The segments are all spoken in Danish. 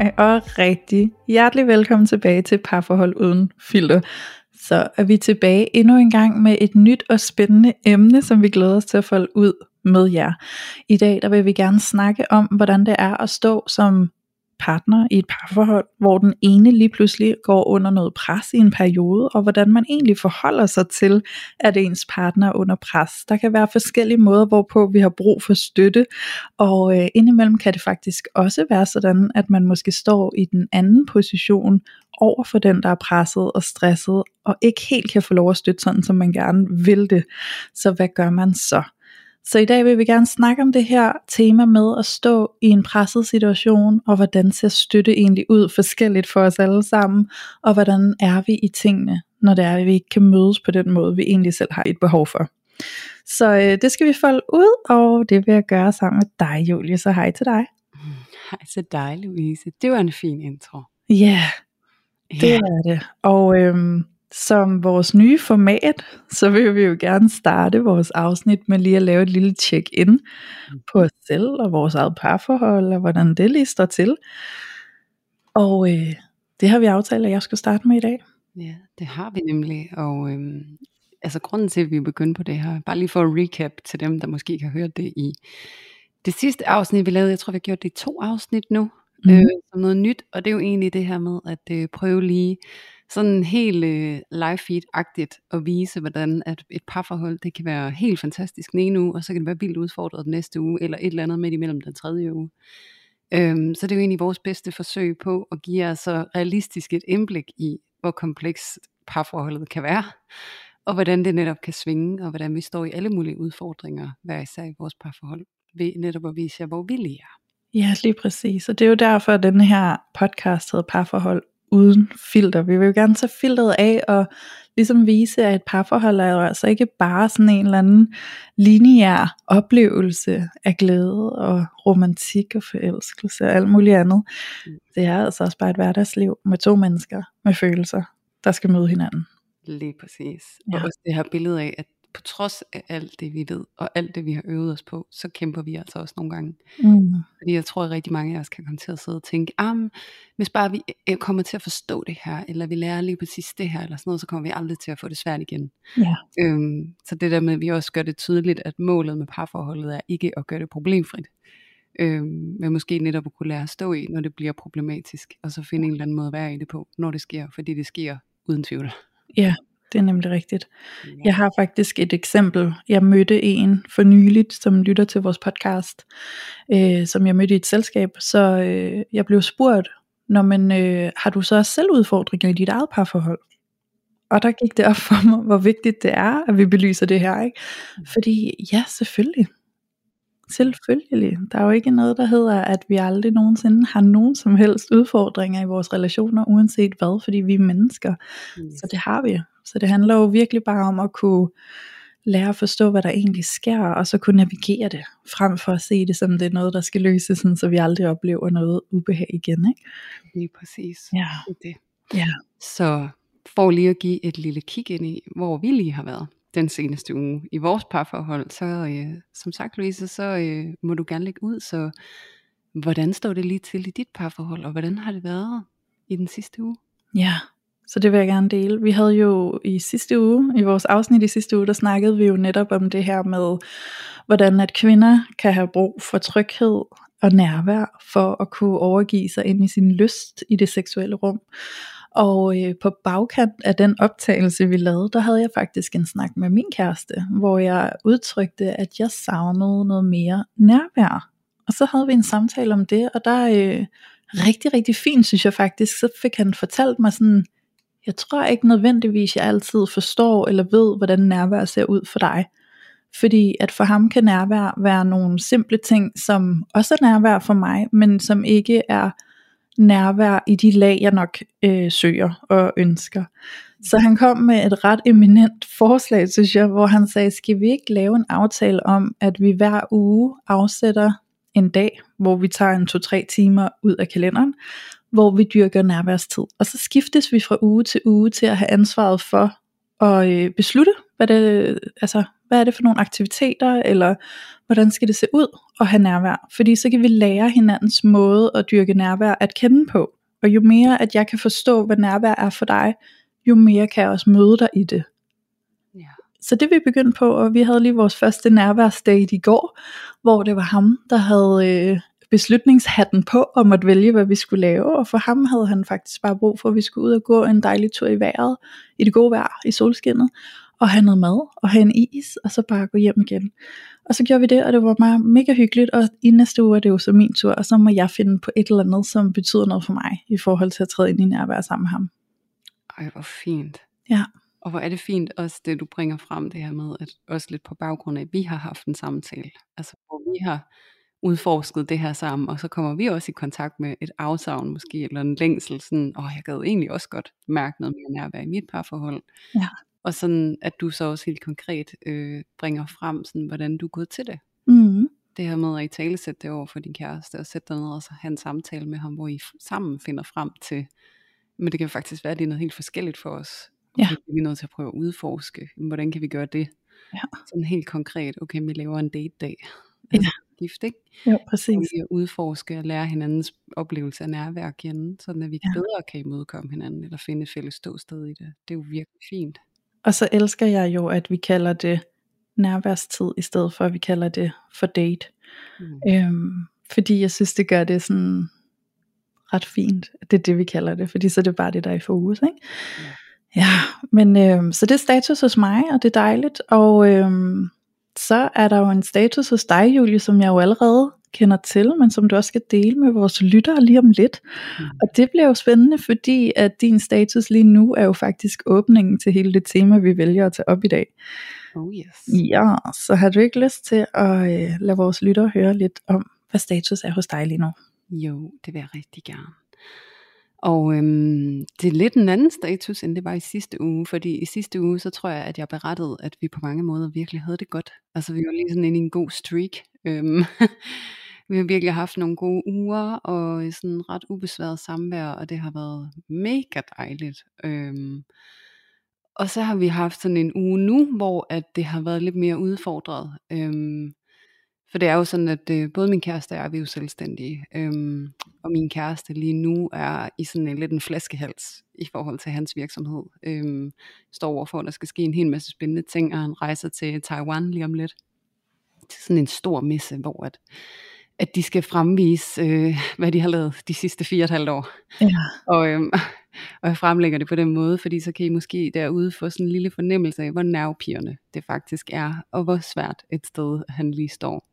Hej og rigtig hjertelig velkommen tilbage til Parforhold Uden Filter. Så er vi tilbage endnu en gang med et nyt og spændende emne, som vi glæder os til at folde ud med jer. I dag der vil vi gerne snakke om, hvordan det er at stå som partner i et parforhold, hvor den ene lige pludselig går under noget pres i en periode, og hvordan man egentlig forholder sig til, at ens partner er under pres. Der kan være forskellige måder, hvorpå vi har brug for støtte, og øh, indimellem kan det faktisk også være sådan, at man måske står i den anden position over for den, der er presset og stresset, og ikke helt kan få lov at støtte sådan, som man gerne vil det. Så hvad gør man så? Så i dag vil vi gerne snakke om det her tema med at stå i en presset situation, og hvordan ser støtte egentlig ud forskelligt for os alle sammen, og hvordan er vi i tingene, når det er, at vi ikke kan mødes på den måde, vi egentlig selv har et behov for. Så øh, det skal vi folde ud, og det vil jeg gøre sammen med dig, Julie, så hej til dig. Hej så dig, Louise. Det var en fin intro. Ja, yeah, det er det. Og øhm, som vores nye format, så vil vi jo gerne starte vores afsnit med lige at lave et lille check-in på os selv og vores eget parforhold, og hvordan det lige står til. Og øh, det har vi aftalt, at jeg skal starte med i dag. Ja, det har vi nemlig. Og øhm, altså grunden til, at vi begyndte på det her, bare lige for at recap til dem, der måske ikke har hørt det i det sidste afsnit, vi lavede, jeg tror, vi har gjort det i to afsnit nu, mm. øh, som noget nyt, og det er jo egentlig det her med at øh, prøve lige sådan helt øh, live feed-agtigt at vise, hvordan at et parforhold, det kan være helt fantastisk den ene uge, og så kan det være vildt udfordret den næste uge, eller et eller andet midt imellem den tredje uge. Øhm, så det er jo egentlig vores bedste forsøg på at give jer så realistisk et indblik i, hvor komplekst parforholdet kan være, og hvordan det netop kan svinge, og hvordan vi står i alle mulige udfordringer, hver især i vores parforhold, ved netop at vise jer, hvor vi er. Ja, lige præcis. Og det er jo derfor, at den her podcast hedder Parforhold uden filter. Vi vil jo gerne tage filteret af og ligesom vise, at et parforhold er jo altså ikke bare sådan en eller anden lineær oplevelse af glæde og romantik og forelskelse og alt muligt andet. Det er altså også bare et hverdagsliv med to mennesker med følelser, der skal møde hinanden. Lige præcis. Ja. Og også det her billede af, at på trods af alt det vi ved, og alt det vi har øvet os på, så kæmper vi altså også nogle gange. Mm. Fordi jeg tror, at rigtig mange af os kan komme til at sidde og tænke, ah, hvis bare vi øh, kommer til at forstå det her, eller vi lærer lige præcis det her, eller sådan noget, så kommer vi aldrig til at få det svært igen. Ja. Øhm, så det der med, at vi også gør det tydeligt, at målet med parforholdet er ikke at gøre det problemfrit. Øhm, men måske netop at kunne lære at stå i, når det bliver problematisk, og så finde en eller anden måde at være i det på, når det sker, fordi det sker uden tvivl. ja, det er nemlig rigtigt. Jeg har faktisk et eksempel. Jeg mødte en for nyligt, som lytter til vores podcast, øh, som jeg mødte i et selskab. Så øh, jeg blev spurgt, Nå, men øh, har du så også selv udfordringer i dit eget parforhold? Og der gik det op for mig, hvor vigtigt det er, at vi belyser det her. Ikke? Fordi ja, selvfølgelig. Selvfølgelig. Der er jo ikke noget, der hedder, at vi aldrig nogensinde har nogen som helst udfordringer i vores relationer, uanset hvad, fordi vi er mennesker. Så det har vi. Så det handler jo virkelig bare om at kunne lære at forstå, hvad der egentlig sker, og så kunne navigere det, frem for at se det som det er noget, der skal løses, sådan, så vi aldrig oplever noget ubehag igen. Ikke? Lige præcis. Ja. Det. Ja. Så for lige at give et lille kig ind i, hvor vi lige har været den seneste uge i vores parforhold, så øh, som sagt Louise, så øh, må du gerne lægge ud, så hvordan står det lige til i dit parforhold, og hvordan har det været i den sidste uge? Ja, så det vil jeg gerne dele. Vi havde jo i sidste uge, i vores afsnit i sidste uge, der snakkede vi jo netop om det her med, hvordan at kvinder kan have brug for tryghed og nærvær, for at kunne overgive sig ind i sin lyst i det seksuelle rum. Og øh, på bagkant af den optagelse, vi lavede, der havde jeg faktisk en snak med min kæreste, hvor jeg udtrykte, at jeg savnede noget mere nærvær. Og så havde vi en samtale om det, og der er øh, rigtig, rigtig fint, synes jeg faktisk, så fik han fortalt mig sådan jeg tror ikke nødvendigvis, jeg altid forstår eller ved, hvordan nærvær ser ud for dig. Fordi at for ham kan nærvær være nogle simple ting, som også er nærvær for mig, men som ikke er nærvær i de lag, jeg nok øh, søger og ønsker. Så han kom med et ret eminent forslag, synes jeg, hvor han sagde, skal vi ikke lave en aftale om, at vi hver uge afsætter en dag, hvor vi tager en to-tre timer ud af kalenderen, hvor vi dyrker nærværstid. Og så skiftes vi fra uge til uge til at have ansvaret for at øh, beslutte, hvad det, altså, hvad er det for nogle aktiviteter, eller hvordan skal det se ud at have nærvær. Fordi så kan vi lære hinandens måde at dyrke nærvær at kende på. Og jo mere at jeg kan forstå, hvad nærvær er for dig, jo mere kan jeg også møde dig i det. Ja. Så det vi begyndte på, og vi havde lige vores første nærværsdag i går, hvor det var ham, der havde øh, beslutningshatten på og måtte vælge, hvad vi skulle lave. Og for ham havde han faktisk bare brug for, at vi skulle ud og gå en dejlig tur i vejret, i det gode vejr, i solskinnet, og have noget mad, og have en is, og så bare gå hjem igen. Og så gjorde vi det, og det var meget mega hyggeligt, og i næste uge er det jo så min tur, og så må jeg finde på et eller andet, som betyder noget for mig, i forhold til at træde ind i nærvær sammen med ham. Ej, hvor fint. Ja. Og hvor er det fint også det, du bringer frem, det her med, at også lidt på baggrund af, at vi har haft en samtale. Altså, hvor vi har udforsket det her sammen, og så kommer vi også i kontakt med et afsavn måske, eller en længsel, sådan, åh, jeg gad egentlig også godt mærke noget mere nærvær i mit parforhold. Ja. Og sådan, at du så også helt konkret øh, bringer frem, sådan, hvordan du er gået til det. Mm. Det her med at i tale sætte det over for din kæreste, og sætte dig ned og så have en samtale med ham, hvor I sammen finder frem til, men det kan faktisk være, at det er noget helt forskelligt for os. Ja. Vi er nødt til at prøve at udforske, hvordan kan vi gøre det? Ja. Sådan helt konkret, okay, vi laver en date-dag. Ja. Altså, gift, ikke? Jo, præcis. Og vi udforske og lære hinandens oplevelse af nærvær kende, sådan at vi Ja. bedre kan imødekomme hinanden, eller finde et fælles ståsted i det. Det er jo virkelig fint. Og så elsker jeg jo, at vi kalder det nærværstid, i stedet for at vi kalder det for date. Mm. Øhm, fordi jeg synes, det gør det sådan ret fint. Det er det, vi kalder det. Fordi så er det bare det, der er i fokus. Ikke? Ja. Ja, men øhm, så det er status hos mig, og det er dejligt. Og øhm, så er der jo en status hos dig, Julie, som jeg jo allerede kender til, men som du også skal dele med vores lyttere lige om lidt. Mm. Og det bliver jo spændende, fordi at din status lige nu er jo faktisk åbningen til hele det tema, vi vælger at tage op i dag. Oh yes. Ja, så har du ikke lyst til at øh, lade vores lyttere høre lidt om, hvad status er hos dig lige nu? Jo, det vil jeg rigtig gerne. Og øhm, det er lidt en anden status, end det var i sidste uge, fordi i sidste uge, så tror jeg, at jeg berettede, at vi på mange måder virkelig havde det godt. Altså vi var lige sådan inde i en god streak. Øhm, vi har virkelig haft nogle gode uger, og sådan ret ubesværet samvær, og det har været mega dejligt. Øhm, og så har vi haft sådan en uge nu, hvor at det har været lidt mere udfordret. Øhm, for det er jo sådan, at øh, både min kæreste og jeg, vi er jo selvstændige. Øhm, og min kæreste lige nu er i sådan en lidt en flaskehals i forhold til hans virksomhed. Øhm, står overfor, at der skal ske en hel masse spændende ting, og han rejser til Taiwan lige om lidt. Til sådan en stor messe, hvor at, at de skal fremvise, øh, hvad de har lavet de sidste fire og et halvt år. Ja. Og, øhm, og jeg fremlægger det på den måde, fordi så kan I måske derude få sådan en lille fornemmelse af, hvor nervepirrende det faktisk er, og hvor svært et sted han lige står.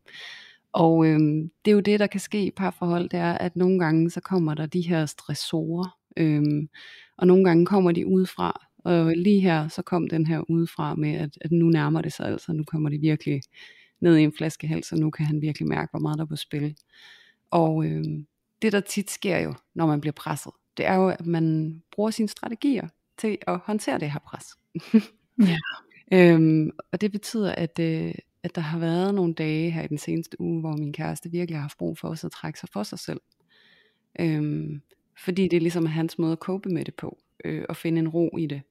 Og øhm, det er jo det, der kan ske i parforhold, det er, at nogle gange så kommer der de her stressorer, øhm, og nogle gange kommer de udefra. Og lige her, så kom den her udefra med, at, at nu nærmer det sig altså, nu kommer det virkelig ned i en flaskehals, og nu kan han virkelig mærke, hvor meget der er på spil. Og øhm, det der tit sker jo, når man bliver presset, det er jo, at man bruger sine strategier til at håndtere det her pres. Ja. Øhm, og det betyder, at, øh, at der har været nogle dage her i den seneste uge, hvor min kæreste virkelig har haft brug for også at trække sig for sig selv. Øhm, fordi det er ligesom hans måde at cope med det på, øh, og finde en ro i det.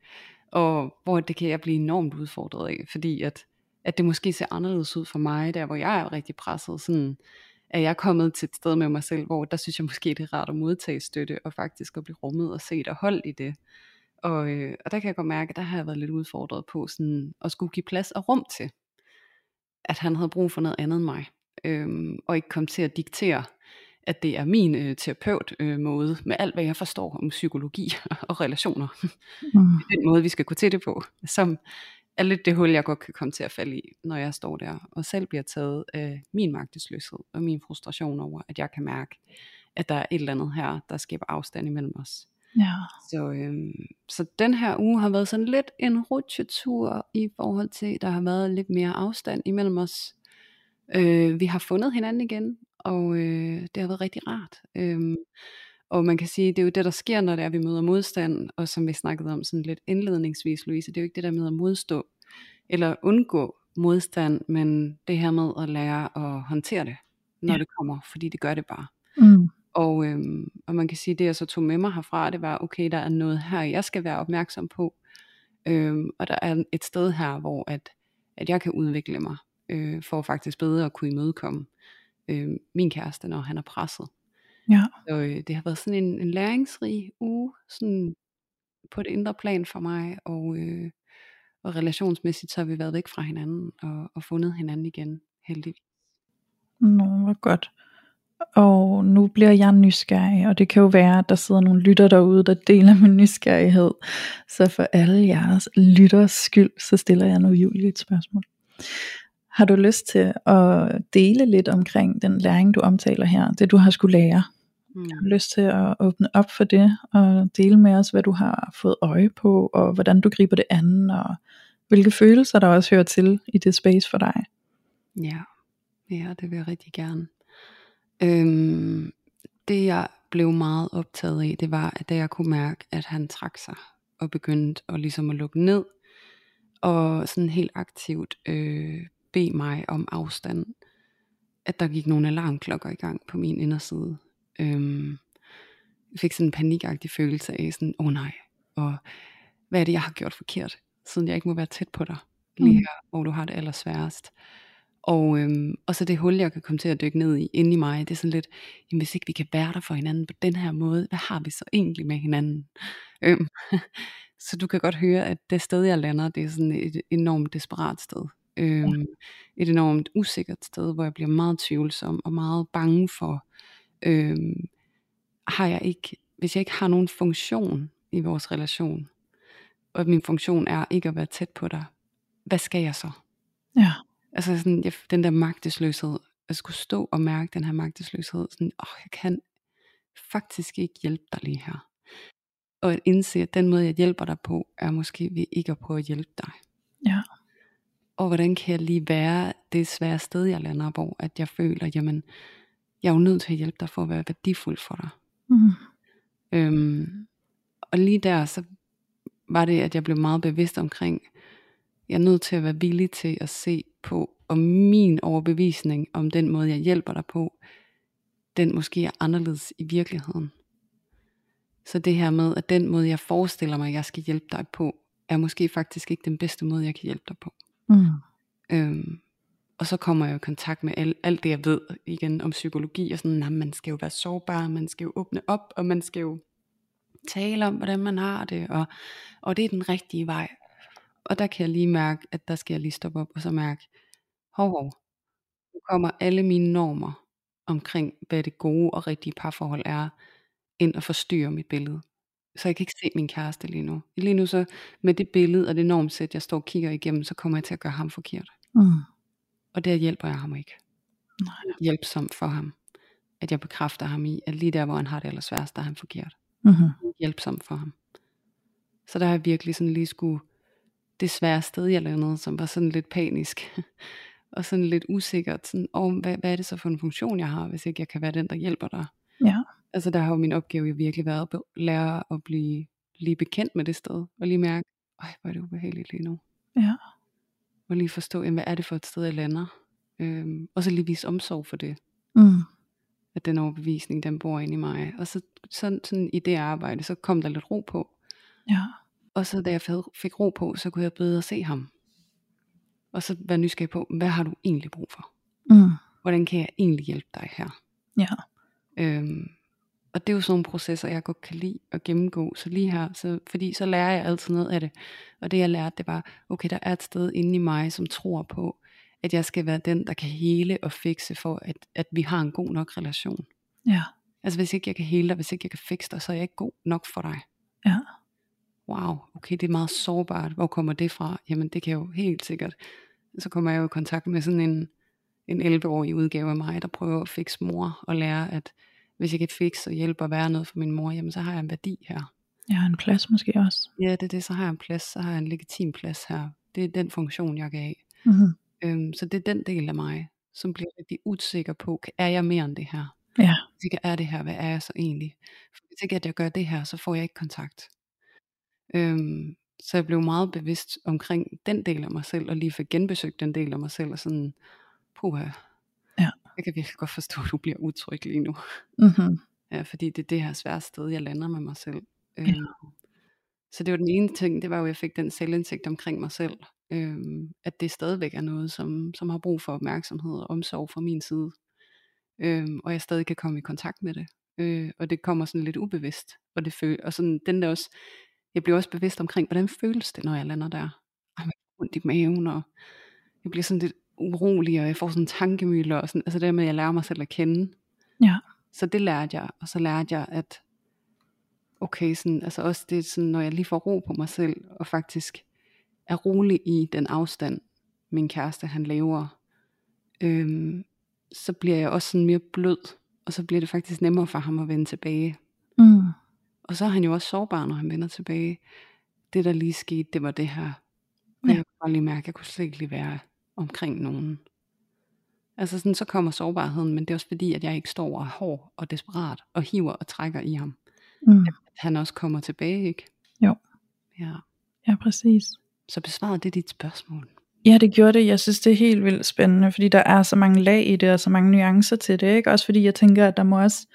Og hvor det kan jeg blive enormt udfordret af, fordi at, at det måske ser anderledes ud for mig, der hvor jeg er rigtig presset, sådan, er jeg kommet til et sted med mig selv, hvor der synes jeg måske, det er rart at modtage støtte, og faktisk at blive rummet og set og holdt i det. Og, øh, og der kan jeg godt mærke, at der har jeg været lidt udfordret på sådan, at skulle give plads og rum til, at han havde brug for noget andet end mig, øhm, og ikke kom til at diktere, at det er min øh, terapeut øh, måde, med alt hvad jeg forstår om psykologi og relationer, Mm. den måde vi skal gå til det på, som er lidt det hul, jeg godt kan komme til at falde i, når jeg står der, og selv bliver taget af min magtesløshed, og min frustration over, at jeg kan mærke, at der er et eller andet her, der skaber afstand imellem os. Ja. Så, øhm, så den her uge har været sådan lidt en rutsjetur i forhold til, der har været lidt mere afstand imellem os. Øh, vi har fundet hinanden igen, og øh, det har været rigtig rart. Øhm, og man kan sige, det er jo det, der sker, når det er, vi møder modstand, og som vi snakkede om sådan lidt indledningsvis, Louise, det er jo ikke det der med at modstå, eller undgå modstand, men det her med at lære at håndtere det, når Ja. det kommer, fordi det gør det bare. Mm. Og, øhm, og man kan sige, det jeg så tog med mig herfra, det var, okay, der er noget her, jeg skal være opmærksom på. Øhm, og der er et sted her, hvor at, at jeg kan udvikle mig, øh, for faktisk bedre at kunne imødekomme øh, min kæreste, når han er presset. Ja. Så øh, det har været sådan en, en læringsrig uge, sådan på det indre plan for mig, og, øh, og relationsmæssigt så har vi været væk fra hinanden, og, og fundet hinanden igen, heldigvis. Nå, hvor godt. Og nu bliver jeg nysgerrig, og det kan jo være, at der sidder nogle lytter derude, der deler min nysgerrighed. Så for alle jeres lytters skyld, så stiller jeg nu Julie et spørgsmål. Har du lyst til at dele lidt omkring den læring, du omtaler her, det du har skulle lære? Mm. Har du lyst til at åbne op for det, og dele med os, hvad du har fået øje på, og hvordan du griber det an, og hvilke følelser der også hører til i det space for dig? Ja, ja, det vil jeg rigtig gerne. Øhm, det jeg blev meget optaget af, det var, at da jeg kunne mærke, at han trak sig og begyndte at ligesom at lukke ned, og sådan helt aktivt øh, bede mig om afstand, at der gik nogle alarmklokker i gang på min inderside. Øhm, jeg fik sådan en panikagtig følelse af sådan, åh oh nej, og hvad er det jeg har gjort forkert, siden jeg ikke må være tæt på dig, lige Mm. her, hvor du har det allersværest. Og, øhm, og så det hul, jeg kan komme til at dykke ned i inde i mig, det er sådan lidt, jamen hvis ikke vi kan være der for hinanden på den her måde, hvad har vi så egentlig med hinanden? Øhm, så du kan godt høre, at det sted, jeg lander, det er sådan et enormt desperat sted. Øhm, et enormt usikkert sted, hvor jeg bliver meget tvivlsom og meget bange for, øhm, har jeg ikke, hvis jeg ikke har nogen funktion i vores relation, og min funktion er ikke at være tæt på dig, hvad skal jeg så? Ja. Altså sådan, jeg, den der magtesløshed, at skulle stå og mærke den her magtesløshed, sådan, åh, jeg kan faktisk ikke hjælpe dig lige her. Og at indse, at den måde, jeg hjælper dig på, er måske ved ikke at prøve at hjælpe dig. Ja. Og hvordan kan jeg lige være det svære sted, jeg lander, hvor at jeg føler, jamen, jeg er jo nødt til at hjælpe dig for at være værdifuld for dig. Mm. Øhm, og lige der, så var det, at jeg blev meget bevidst omkring, jeg er nødt til at være villig til at se på, om min overbevisning om den måde, jeg hjælper dig på, den måske er anderledes i virkeligheden. Så det her med, at den måde, jeg forestiller mig, jeg skal hjælpe dig på, er måske faktisk ikke den bedste måde, jeg kan hjælpe dig på. Mm. Øhm, og så kommer jeg i kontakt med alt, alt det, jeg ved igen om psykologi, og sådan, at man skal jo være sårbar, man skal jo åbne op, og man skal jo tale om, hvordan man har det, og, og det er den rigtige vej. Og der kan jeg lige mærke, at der skal jeg lige stoppe op, og så mærke, hov, hov, nu kommer alle mine normer omkring, hvad det gode og rigtige parforhold er, ind og forstyrre mit billede. Så jeg kan ikke se min kæreste lige nu. Lige nu så, med det billede og det normsæt, jeg står og kigger igennem, så kommer jeg til at gøre ham forkert. Mm. Og der hjælper jeg ham ikke. Nej. Hjælpsom for ham. At jeg bekræfter ham i, at lige der, hvor han har det allersværest, der er han forkert. Mm-hmm. Hjælpsom for ham. Så der har jeg virkelig sådan lige skulle det svære sted, jeg landede, som var sådan lidt panisk. og sådan lidt usikkert. Sådan, oh, hvad, hvad er det så for en funktion, jeg har, hvis ikke jeg kan være den, der hjælper dig? Altså der har jo min opgave jo virkelig været at lære at blive lige bekendt med det sted. Og lige mærke, ej hvor er det ubehageligt lige nu. Ja. Og lige forstå, jamen, hvad er det for et sted, jeg lander? Øhm, og så lige vise omsorg for det. Mm. At den overbevisning, den bor inde i mig. Og så sådan, sådan i det arbejde, så kom der lidt ro på. Ja. Og så da jeg fik- fik ro på, så kunne jeg bedre se ham. Og så være nysgerrig på, hvad har du egentlig brug for? Mm. Hvordan kan jeg egentlig hjælpe dig her? Ja. Øhm, og det er jo sådan nogle processer, jeg godt kan lide at gennemgå. Så lige her, så, fordi så lærer jeg altid noget af det. Og det jeg lærte, det var, okay, der er et sted inde i mig, som tror på, at jeg skal være den, der kan hele og fikse for, at, at vi har en god nok relation. Ja. Altså hvis ikke jeg kan hele dig, hvis ikke jeg kan fikse dig, så er jeg ikke god nok for dig. Ja. Wow, okay, det er meget sårbart. Hvor kommer det fra? Jamen det kan jo helt sikkert. Så kommer jeg jo i kontakt med sådan en, en 11-årig udgave af mig, der prøver at fikse mor og lære, at hvis jeg kan fikse og hjælpe og være noget for min mor, jamen så har jeg en værdi her. Jeg har en plads måske også. Ja, det er det, så har jeg en plads, så har jeg en legitim plads her. Det er den funktion, jeg kan have. Mm-hmm. Øhm, så det er den del af mig, som bliver rigtig usikker på, er jeg mere end det her? Ja. Hvis ikke er det her, hvad er jeg så egentlig? For hvis ikke at jeg gør det her, så får jeg ikke kontakt. Øhm, så jeg blev meget bevidst omkring den del af mig selv, og lige fik genbesøgt den del af mig selv, og sådan, puha. Jeg kan virkelig godt forstå, at du bliver utryg lige nu. Mm-hmm. Ja, fordi det er det her svære sted, jeg lander med mig selv. Øhm, så det var den ene ting, det var jo, at jeg fik den selvindsigt omkring mig selv. Øhm, at det stadigvæk er noget, som, som har brug for opmærksomhed og omsorg fra min side. Øhm, og jeg stadig kan komme i kontakt med det. Øh, og det kommer sådan lidt ubevidst. Og, det føl- og sådan, den der også, jeg bliver også bevidst omkring, hvordan føles det, når jeg lander der. Ej, får ondt i maven, og jeg bliver sådan lidt urolig, og jeg får sådan tankemøller, og sådan, altså det med, at jeg lærer mig selv at kende. Ja. Så det lærte jeg, og så lærte jeg, at okay, sådan, altså også det, sådan, når jeg lige får ro på mig selv, og faktisk er rolig i den afstand, min kæreste han laver, øhm, så bliver jeg også sådan mere blød, og så bliver det faktisk nemmere for ham at vende tilbage. Mm. Og så er han jo også sårbar, når han vender tilbage. Det der lige skete, det var det her. Ja. jeg kunne bare lige mærke, at jeg kunne slet ikke lige være omkring nogen. Altså sådan, så kommer sårbarheden, men det er også fordi, at jeg ikke står og er hård og desperat, og hiver og trækker i ham. Mm. At han også kommer tilbage, ikke? Jo. Ja. Ja, præcis. Så besvarede det dit spørgsmål. Ja, det gjorde det. Jeg synes, det er helt vildt spændende, fordi der er så mange lag i det, og så mange nuancer til det. Ikke? Også fordi jeg tænker, at der må også,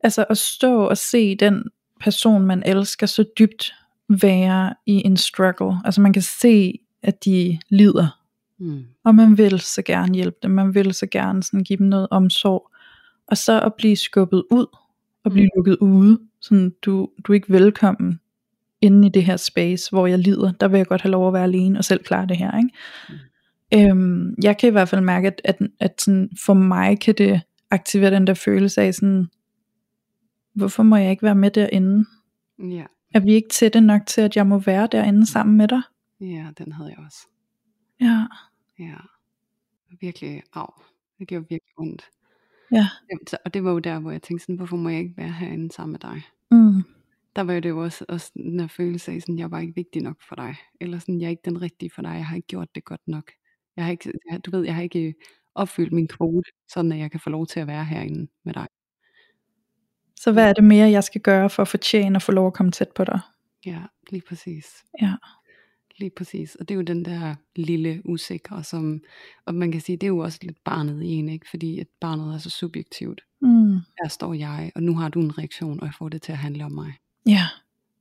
altså at stå og se den person, man elsker så dybt, være i en struggle. Altså man kan se, at de lider, Mm. og man vil så gerne hjælpe dem, man vil så gerne sådan give dem noget omsorg. Og så at blive skubbet ud, og blive lukket ude, sådan du, du er ikke velkommen inde i det her space, hvor jeg lider, der vil jeg godt have lov at være alene og selv klare det her. Ikke? Øhm, jeg kan i hvert fald mærke, at, at, at sådan, for mig kan det aktivere den der følelse af sådan, hvorfor må jeg ikke være med derinde? Ja. Er vi ikke tætte nok til, at jeg må være derinde sammen med dig? ja, den havde jeg også. Ja, Ja. Virkelig, af. Det gjorde virkelig ondt. ja, så- Og det var jo der, hvor jeg tænkte sådan, hvorfor må jeg ikke være herinde sammen med dig? mm, Der var jo det jo også, også den her følelse af, sådan, jeg var ikke vigtig nok for dig. Eller sådan, jeg er ikke den rigtige for dig. Jeg har ikke gjort det godt nok. Jeg har ikke, jeg, du ved, jeg har ikke opfyldt min kvote, sådan at jeg kan få lov til at være herinde med dig. så hvad er det mere, jeg skal gøre for at fortjene at få lov at komme tæt på dig? Ja, lige præcis. Ja, Lige præcis. Og det er jo den der lille usikre, som, og man kan sige, det er jo også lidt barnet i en, ikke? Fordi at barnet er så subjektivt. mm, Her står jeg, og nu har du en reaktion, og jeg får det til at handle om mig. ja,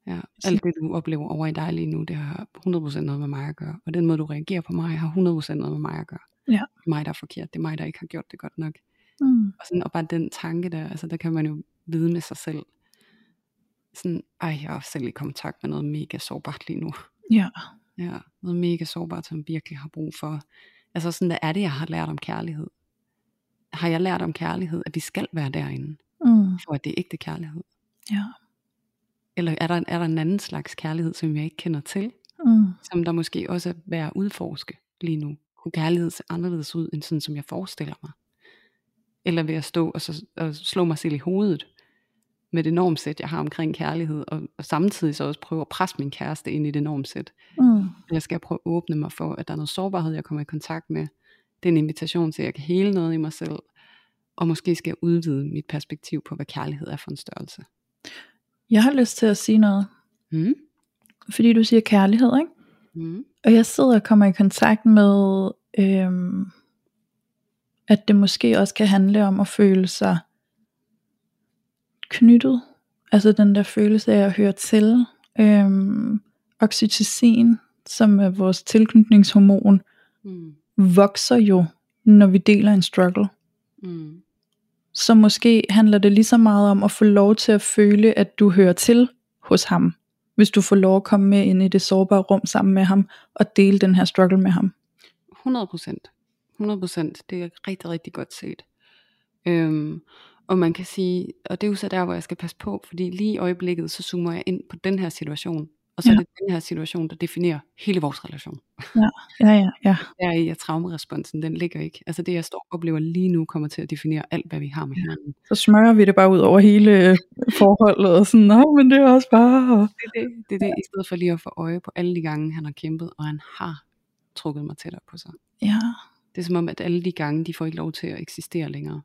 Ja, alt det du oplever over i dig lige nu, det har 100% noget med mig at gøre. Og den måde du reagerer på mig, har 100% noget med mig at gøre. Ja. Det er mig, der er forkert. Det er mig, der ikke har gjort det godt nok. mm, Og, sådan, og bare den tanke der, altså der kan man jo vide med sig selv. Sådan, ej, jeg er selv i kontakt med noget mega sårbart lige nu. ja, Ja, noget mega sårbart, som virkelig har brug for. Altså sådan, hvad er det, jeg har lært om kærlighed? Har jeg lært om kærlighed, at vi skal være derinde, mm, for at det er ægte kærlighed? ja, Eller er der, er der en anden slags kærlighed, som jeg ikke kender til? mm, som der måske også er værd at udforske lige nu. Kunne kærlighed se anderledes ud, end sådan som jeg forestiller mig? Eller ved at stå og, så, og slå mig selv i hovedet med det normsæt, jeg har omkring kærlighed, og, og samtidig så også prøve at presse min kæreste ind i det normsæt. mm, Eller skal jeg prøve at åbne mig for, at der er noget sårbarhed, jeg kommer i kontakt med. Det er en invitation til, at jeg kan hele noget i mig selv, og måske skal jeg udvide mit perspektiv på, hvad kærlighed er for en størrelse. Jeg har lyst til at sige noget, Mm? fordi du siger kærlighed, ikke? Mm? Og jeg sidder og kommer i kontakt med, øhm, at det måske også kan handle om at føle sig knyttet. Altså den der følelse af at høre til. Øhm, oxytocin, som er vores tilknytningshormon, Mm. vokser jo, når vi deler en struggle. Mm. Så måske handler det lige så meget om at få lov til at føle, at du hører til hos ham. Hvis du får lov at komme med ind i det sårbare rum sammen med ham, og dele den her struggle med ham. 100 procent. 100 procent. Det er rigtig, rigtig godt set. Øhm, og man kan sige, og det er jo så der, hvor jeg skal passe på, fordi lige i øjeblikket, så zoomer jeg ind på den her situation, Og så Ja. er det den her situation, der definerer hele vores relation. Ja, ja, ja, ja. Der er i, at traumeresponsen, den ligger ikke. Altså det, jeg står og oplever lige nu, kommer til at definere alt, hvad vi har med hinanden. Så smører vi det bare ud over hele øh, forholdet, og sådan, nej, men det er også bare... Det er det, det, er det i stedet for lige at få øje på alle de gange, han har kæmpet, og han har trukket mig tættere på sig. Ja, Det er som om, at alle de gange, de får ikke lov til at eksistere længere.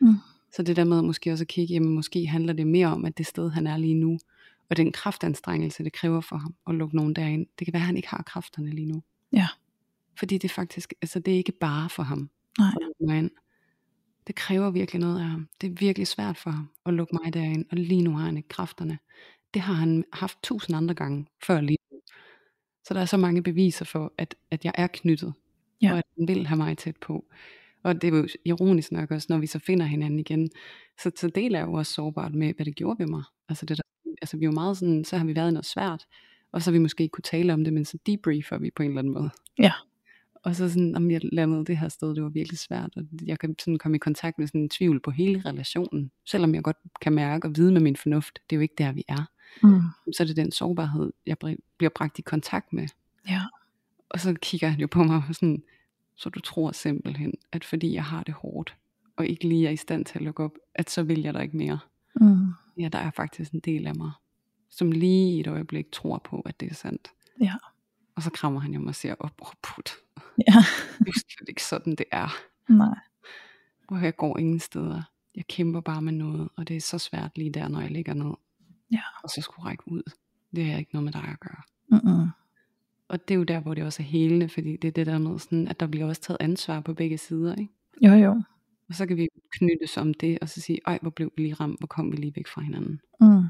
Mm. Så det der med måske også at kigge, jamen måske handler det mere om, at det sted, han er lige nu, og den kraftanstrengelse, det kræver for ham at lukke nogen derind. Det kan være, at han ikke har kræfterne lige nu. Ja. Fordi det faktisk, altså det er ikke bare for ham nej, at ind. Det kræver virkelig noget af ham. Det er virkelig svært for ham at lukke mig derind, og lige nu har han ikke kræfterne. Det har han haft tusind andre gange før lige nu. Så der er så mange beviser for, at, at jeg er knyttet, Ja. og at han vil have mig tæt på. Og det er jo ironisk nok også, når vi så finder hinanden igen, så, så deler jeg jo også sårbart med, hvad det gjorde ved mig. Altså, det der, altså vi er jo meget sådan, så har vi været i noget svært, og så har vi måske ikke kunne tale om det, men så debriefer vi på en eller anden måde. Ja. Og så sådan, om jeg landede det her sted, det var virkelig svært, og jeg kan sådan komme i kontakt med sådan en tvivl på hele relationen, selvom jeg godt kan mærke og vide med min fornuft, det er jo ikke der, vi er. mm. Så er det den sårbarhed, jeg bliver bragt i kontakt med. ja, Og så kigger han jo på mig og sådan, så du tror simpelthen, at fordi jeg har det hårdt, og ikke lige er i stand til at lukke op, at så vil jeg der ikke mere. mm. Ja, der er faktisk en del af mig, som lige i et øjeblik tror på, at det er sandt. Ja. Og så krammer han jo mig og siger, åh, oh, put, ja, det er slet ikke sådan, det er. nej, Hvor jeg går ingen steder. Jeg kæmper bare med noget, og det er så svært lige der, når jeg ligger ned. Ja. Og så skulle række ud. Det har ikke noget med dig at gøre. mm-mm. Og det er jo der, hvor det også er helende, fordi det er det der med, sådan, at der bliver også taget ansvar på begge sider. Ikke? jo jo, Og så kan vi knyttes om det, og så sige, ej, hvor blev vi lige ramt, hvor kom vi lige væk fra hinanden. mm.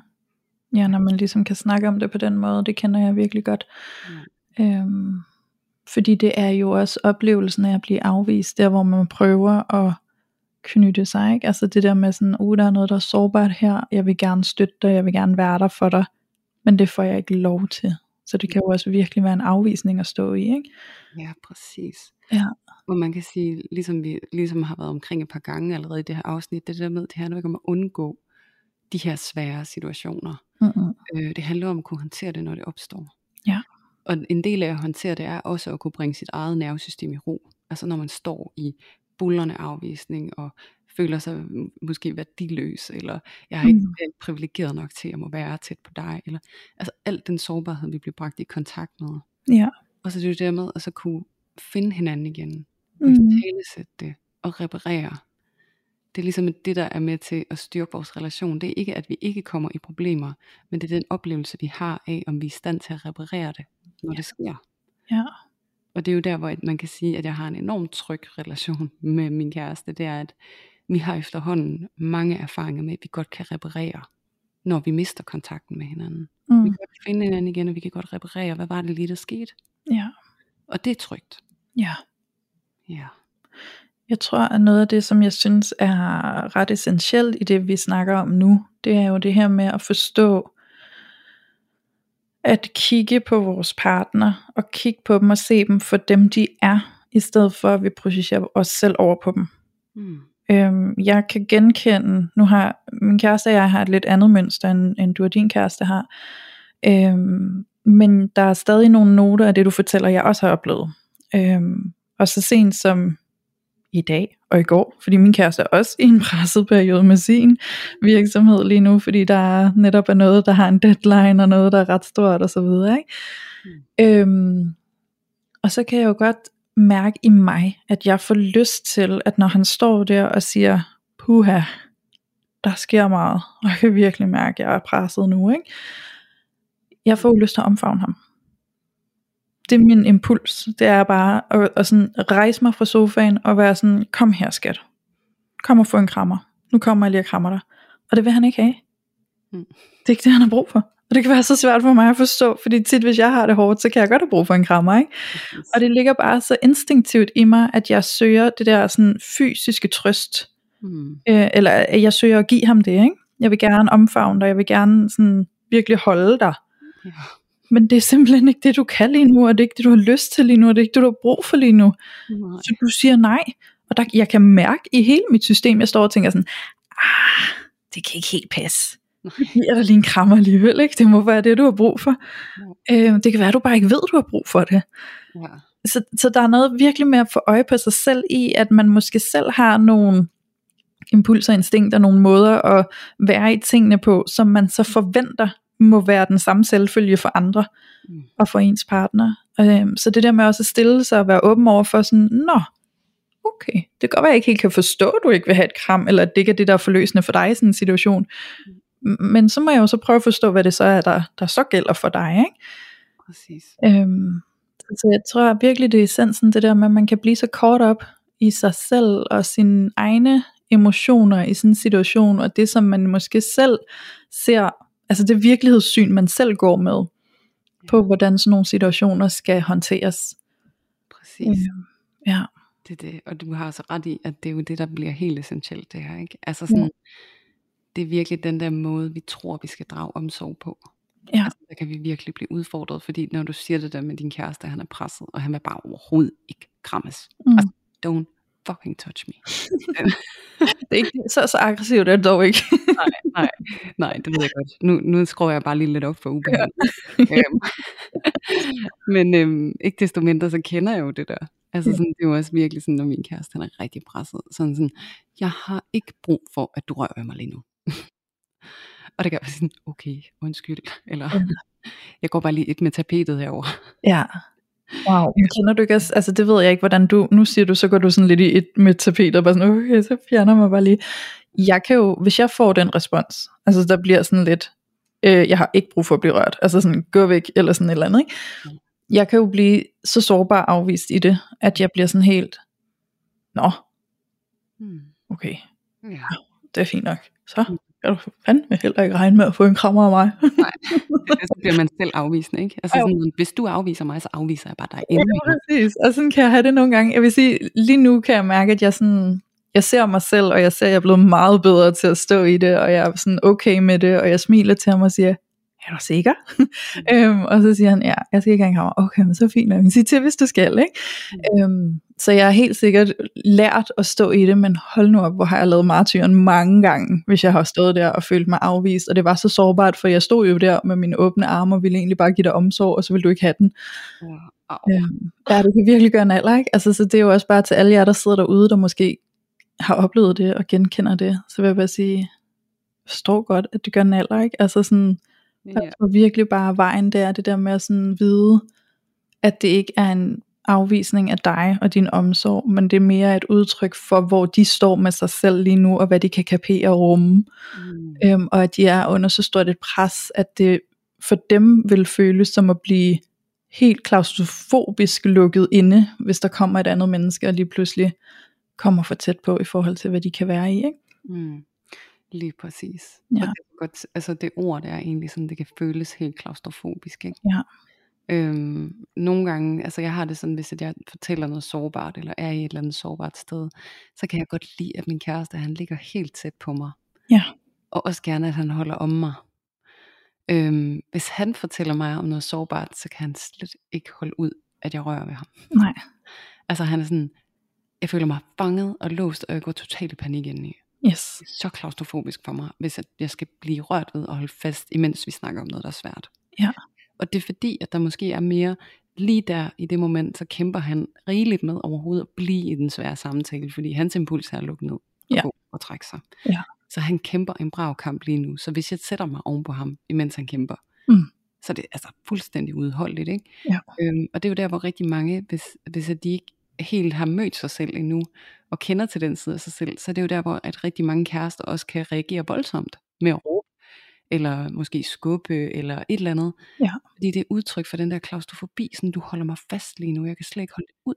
ja, når man ligesom kan snakke om det på den måde, det kender jeg virkelig godt, øhm, fordi det er jo også oplevelsen af at blive afvist, der hvor man prøver at knytte sig, ikke? altså det der med sådan, uh, der er noget, der er sårbart her, jeg vil gerne støtte dig, jeg vil gerne være der for dig, men det får jeg ikke lov til, så det kan jo også virkelig være en afvisning at stå i, ikke? Ja, præcis. Ja. Hvor man kan sige, ligesom vi ligesom har været omkring et par gange allerede i det her afsnit, det der med, det handler ikke om at undgå de her svære situationer. Mm-mm. Øh, det handler om at kunne håndtere det, når det opstår. Ja. Og en del af at håndtere det er også at kunne bringe sit eget nervesystem i ro. Altså når man står i bullerne afvisning og føler sig måske værdiløs, eller jeg er ikke Mm. mm. privilegeret nok til at må være tæt på dig, eller altså alt den sårbarhed, vi bliver bragt i kontakt med. Ja. Og så er det jo det med at så kunne finde hinanden igen, og Mm. talesætte det, og reparere. Det er ligesom det, der er med til at styrke vores relation. Det er ikke, at vi ikke kommer i problemer, men det er den oplevelse, vi har af, om vi er i stand til at reparere det, når Ja. det sker. Ja. Og det er jo der, hvor man kan sige, at jeg har en enormt tryg relation med min kæreste. Det er, at vi har efterhånden mange erfaringer med, at vi godt kan reparere, når vi mister kontakten med hinanden. Vi Mm. kan godt finde hinanden igen, og vi kan godt reparere, hvad var det lige, der skete. Ja. Og det er trygt. Ja. Ja. Jeg tror, at noget af det, som jeg synes er ret essentielt i det, vi snakker om nu, det er jo det her med at forstå, at kigge på vores partner, og kigge på dem og se dem for dem, de er, i stedet for at vi projicerer os selv over på dem. Mm. Øhm, jeg kan genkende, nu har min kæreste og jeg har et lidt andet mønster, end, end du og din kæreste har. Øhm, men der er stadig nogle noter af det, du fortæller, jeg også har oplevet. Øhm, og så sent som i dag og i går, fordi min kæreste er også i en presset periode med sin virksomhed lige nu, fordi der er netop er noget, der har en deadline, og noget, der er ret stort og så videre. Ikke? Mm. Øhm, og så kan jeg jo godt mærke i mig, at jeg får lyst til, at når han står der og siger, puha, der sker meget, og jeg kan virkelig mærke, at jeg er presset nu, ikke? Jeg får lyst til at omfavne ham. Det er min impuls, det er bare at, at sådan rejse mig fra sofaen og være sådan, kom her skat, kom og få en krammer, nu kommer jeg lige og krammer dig. Og det vil han ikke have. Mm. Det er ikke det, han har brug for. Og det kan være så svært for mig at forstå, fordi tit hvis jeg har det hårdt, så kan jeg godt have brug for en krammer, ikke? Og det ligger bare så instinktivt i mig, at jeg søger det der sådan fysiske trøst. Mm. Øh, eller at jeg søger at give ham det, ikke? Jeg vil gerne omfavne dig, jeg vil gerne sådan virkelig holde dig. Ja. Men det er simpelthen ikke det, du kan lige nu, og det er ikke det, du har lyst til lige nu, og det er ikke det, du har brug for lige nu. Nej. Så du siger nej. Og der, jeg kan mærke i hele mit system, jeg står og tænker sådan, ah, det kan ikke helt passe. Nej. Jeg giver dig lige en krammer alligevel, ikke? Det må være det, du har brug for. Øh, det kan være, at du bare ikke ved, at du har brug for det. Ja. Så, så der er noget virkelig med at få øje på sig selv i, at man måske selv har nogle impulser, instinkter, nogle måder at være i tingene på, som man så forventer må være den samme selvfølge for andre Mm. og for ens partner. Øhm, så det der med også at stille sig og være åben over for sådan, nå, okay, det kan godt være, jeg ikke helt kan forstå, at du ikke vil have et kram, eller at det ikke er det, der er forløsende for dig i sådan en situation. Men så må jeg jo så prøve at forstå, hvad det så er, der, der så gælder for dig. Ikke? Præcis. Øhm, så jeg tror virkelig, det er essensen, det der med, at man kan blive så kort op i sig selv og sine egne emotioner i sådan en situation, og det som man måske selv ser, altså det virkelighedssyn, man selv går med, på hvordan sådan nogle situationer skal håndteres. Præcis. Øhm, ja, Det er det, og du har altså ret i, at det er jo det, der bliver helt essentielt det her, ikke? Altså sådan, Ja. Det er virkelig den der måde, vi tror, vi skal drage omsorg på. ja, Altså, der kan vi virkelig blive udfordret, fordi når du siger det der med din kæreste, han er presset, og han vil bare overhovedet ikke krammes. mm. Altså, don't fucking touch me. det er ikke så, så aggressivt er det dog ikke. nej, nej, nej, det ved jeg godt. Nu, nu skruer jeg bare lige lidt op for ubehag. øhm, men øhm, ikke desto mindre, så kender jeg jo det der. Altså sådan, det er jo også virkelig sådan, når min kæreste han er rigtig presset. Sådan sådan, jeg har ikke brug for, at du rører mig lige nu. og det kan være sådan, okay, undskyld. Eller, Ja. jeg går bare lige et med tapetet herover. Ja. Wow, men kender du ikke også, altså det ved jeg ikke, hvordan du, nu siger du, så går du sådan lidt i et med tapet, og bare sådan, okay, så fjerner mig bare lige. Jeg kan jo, hvis jeg får den respons, altså der bliver sådan lidt, øh, jeg har ikke brug for at blive rørt, altså sådan, gå væk, eller sådan et eller andet, ikke? Mm. Jeg kan jo blive så sårbar afvist i det, at jeg bliver sådan helt, nå, Hmm. okay, Ja. Det er fint nok. Så Mm. kan du fandme heller ikke regne med at få en krammer af mig. Det, så bliver man selv afvisende, ikke? Altså sådan, hvis du afviser mig, så afviser jeg bare dig Ja, endnu mere. præcis. Og sådan kan jeg have det nogle gange. Jeg vil sige, lige nu kan jeg mærke, at jeg sådan, jeg ser mig selv, og jeg ser, at jeg er blevet meget bedre til at stå i det, og jeg er sådan okay med det, og jeg smiler til ham og siger, er du sikker? øhm, og så siger han, ja, jeg skal ikke engang have Okay, men så fint, kan sige til, hvis du skal. Ikke? Øhm, så jeg har helt sikkert lært at stå i det, men hold nu op, hvor har jeg lavet martyren mange gange, hvis jeg har stået der og følt mig afvist, og det var så sårbart, for jeg stod jo der med mine åbne arme, og ville egentlig bare give dig omsorg, og så ville du ikke have den. Ja. Au. Øhm, ja, det kan virkelig gøre en alder, ikke? Altså, så det er jo også bare til alle jer, der sidder derude, der måske har oplevet det og genkender det, så vil jeg bare sige, forstår godt, at det gør en alder, ikke? Altså sådan, Ja. tror virkelig bare, vejen det er det der med at sådan vide, at det ikke er en afvisning af dig og din omsorg, men det er mere et udtryk for, hvor de står med sig selv lige nu, og hvad de kan kapere og rumme, Mm. øhm, og at de er under så stort et pres, at det for dem vil føles som at blive helt klaustrofobisk lukket inde, hvis der kommer et andet menneske, og lige pludselig kommer for tæt på i forhold til, hvad de kan være i. Ikke? Mm. Lige præcis. Ja. Og det, er godt, altså det ord, det er egentlig sådan, det kan føles helt klaustrofobisk. Ikke? Ja. Øhm, nogle gange, altså jeg har det sådan, hvis jeg fortæller noget sårbart, eller er i et eller andet sårbart sted, så kan jeg godt lide, at min kæreste, han ligger helt tæt på mig. Ja. Og også gerne, at han holder om mig. Øhm, hvis han fortæller mig om noget sårbart, så kan han slet ikke holde ud, at jeg rører ved ham. Nej. Altså han er sådan, jeg føler mig fanget og låst, og jeg går totalt i panik indeni. Yes. Det er så klaustrofobisk for mig, hvis jeg skal blive rørt ved og holde fast, imens vi snakker om noget, der er svært. Ja. Og det er fordi, at der måske er mere, lige der i det moment, så kæmper han rigeligt med overhovedet at blive i den svære samtale, fordi hans impuls er at lukke ned og Ja. gå og trække sig. Ja. Så han kæmper en brav kamp lige nu, så hvis jeg sætter mig oven på ham, imens han kæmper, Mm. så er det altså fuldstændig udholdeligt, ikke? Ja. Øhm, og det er jo der, hvor rigtig mange, hvis, hvis de ikke helt har mødt sig selv endnu, og kender til den side af sig selv, så er det jo der, hvor at rigtig mange kærester også kan reagere voldsomt med at eller måske skubbe, eller et eller andet. Ja. Fordi det er udtryk for den der klaustrofobi, sådan du holder mig fast lige nu, jeg kan slet ikke holde det ud.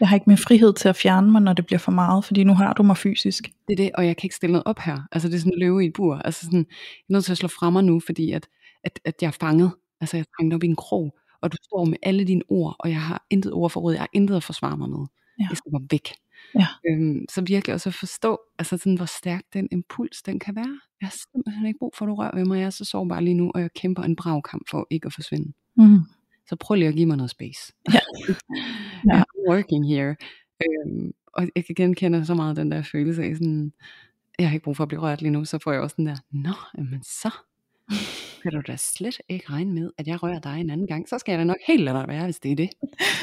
Jeg har ikke mere frihed til at fjerne mig, når det bliver for meget, fordi nu har du mig fysisk. Det er det, og jeg kan ikke stille noget op her. Altså det er sådan en løve i et bur. Altså sådan, jeg er nødt til at slå fra mig nu, fordi at, at, at jeg er fanget. Altså jeg er fanget op i en krog, og du står med alle dine ord, og jeg har intet ord for råd, jeg har intet at forsvare mig med. Ja. Jeg skal bare væk. Ja. Øhm, så virkelig også at forstå, altså sådan, hvor stærk den impuls, den kan være. Jeg har simpelthen ikke brug for, at du rører ved mig. Jeg er så sårbar lige nu, og jeg kæmper en brav kamp for ikke at forsvinde. Mm. Så prøv lige at give mig noget space. Ja. ja. I'm working here. Øhm, og jeg kan genkende så meget den der følelse af sådan, jeg har ikke brug for at blive rørt lige nu, så får jeg også den der, nå, men så skal du da slet ikke regne med, at jeg rører dig en anden gang. Så skal jeg da nok helt lade dig være, hvis det er det.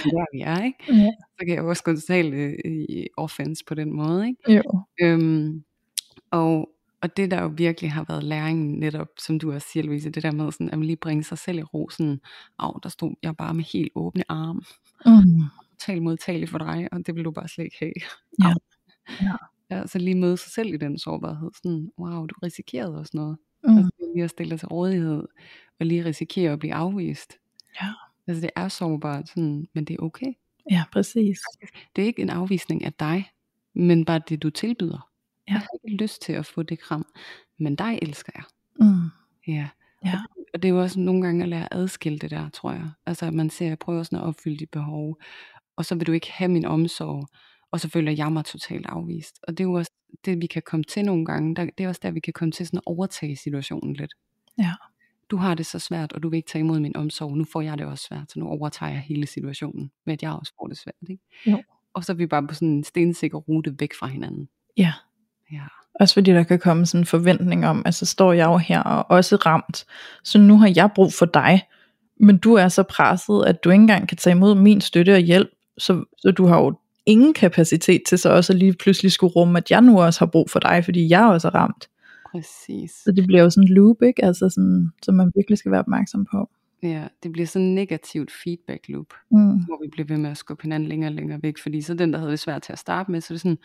Er der, vi er, ikke? Ja. Så kan jeg også gå totalt øh, i offense på den måde, ikke? Jo. Øhm, og, og det der jo virkelig har været læringen netop, som du også siger Louise, det der med sådan, at man lige bringe sig selv i ro, sådan, af, der stod jeg bare med helt åbne arme, Mm. totalt modtagelig for dig, og det vil du bare slet ikke have. Ja. Ja. Ja, så lige møde sig selv i den sårbarhed, sådan, wow, du risikerede også noget. Mm. Altså lige at stille dig til rådighed, og lige risikere at blive afvist. Ja. Altså det er sårbart, sådan, men det er okay. ja, præcis. Det er ikke en afvisning af dig, men bare det du tilbyder. Ja. Jeg har ikke lyst til at få det kram, men dig elsker jeg. Mm. Ja. Ja. Og det er jo også nogle gange at lære at adskille det der, tror jeg. Altså at man ser, at jeg prøver sådan at opfylde dit behov, og så vil du ikke have min omsorg, og så føler jeg mig totalt afvist. Og det er jo også det, vi kan komme til nogle gange. Der, det er også der, vi kan komme til sådan at overtage situationen lidt. Ja. Du har det så svært, og du vil ikke tage imod min omsorg. Nu får jeg det også svært, så nu overtager jeg hele situationen, med at jeg også får det svært. Ikke? Jo. Og så er vi bare på sådan en stensikker rute væk fra hinanden. Ja. Ja. Også fordi der kan komme sådan en forventning om, altså står jeg jo her og også ramt, så nu har jeg brug for dig, men du er så presset, at du ikke engang kan tage imod min støtte og hjælp, så, så du har jo ingen kapacitet til så også at lige pludselig skulle rumme, at jeg nu også har brug for dig, fordi jeg også er ramt. Præcis. Så det bliver jo sådan en loop, ikke? Altså sådan, som man virkelig skal være opmærksom på. Ja, det bliver sådan en negativt feedback loop, Mm. hvor vi bliver ved med at skubbe hinanden længere og længere væk, fordi så den, der havde det svært til at starte med, så er det sådan,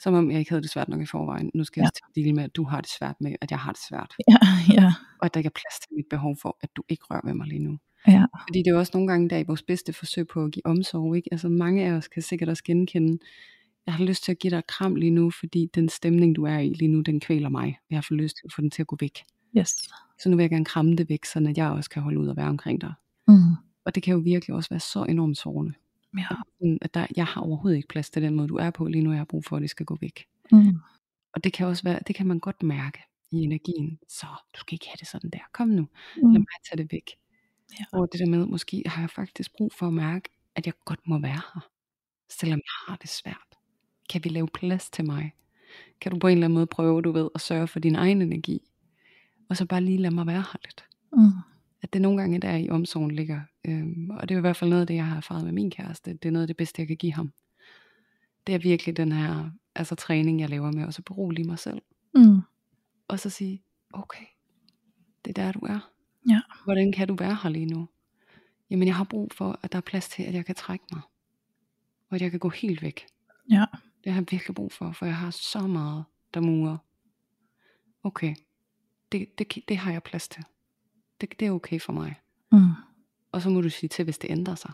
som om jeg ikke havde det svært nok i forvejen. Nu skal jeg Ja. også til at dele med, at du har det svært med, at jeg har det svært, Ja, ja, og at der ikke er plads til mit behov for, at du ikke rører ved mig lige nu. Ja, Fordi det er jo også nogle gange der i vores bedste forsøg på at give omsorg, ikke? Altså mange af os kan sikkert også genkende, jeg har lyst til at give dig et kram lige nu, fordi den stemning, du er i lige nu, den kvæler mig. Jeg har for lyst til at få den til at gå væk. yes. Så nu vil jeg gerne kramme det væk, så jeg også kan holde ud og være omkring dig. Mm. Og det kan jo virkelig også være så enormt sårende. Ja. At der, jeg har overhovedet ikke plads til den måde, du er på lige nu, jeg har brug for, at det skal gå væk. Mm. Og det kan også være, det kan man godt mærke i energien. Så du skal ikke have det sådan der. Kom nu, lad Mm. mig tage det væk. Ja. Og det der med, måske har jeg faktisk brug for at mærke, at jeg godt må være her. Selvom jeg har det svært. Kan vi lave plads til mig? Kan du på en eller anden måde prøve, du ved, at sørge for din egen energi? Og så bare lige lade mig være her lidt. Mm. At det nogle gange er der i omsorgen ligger. Øhm, og det er i hvert fald noget af det, jeg har erfaret med min kæreste. Det er noget af det bedste, jeg kan give ham. Det er virkelig den her altså, træning, jeg laver med, og så berolige mig selv. Mm. Og så sige, okay, det er der, du er. Ja. Hvordan kan du være her lige nu? Jamen, jeg har brug for, at der er plads til, at jeg kan trække mig. Og at jeg kan gå helt væk. Ja. Det har jeg virkelig brug for, for jeg har så meget, der murer. Okay, det, det, det har jeg plads til. Det, det er okay for mig. Mm. Og så må du sige til, hvis det ændrer sig.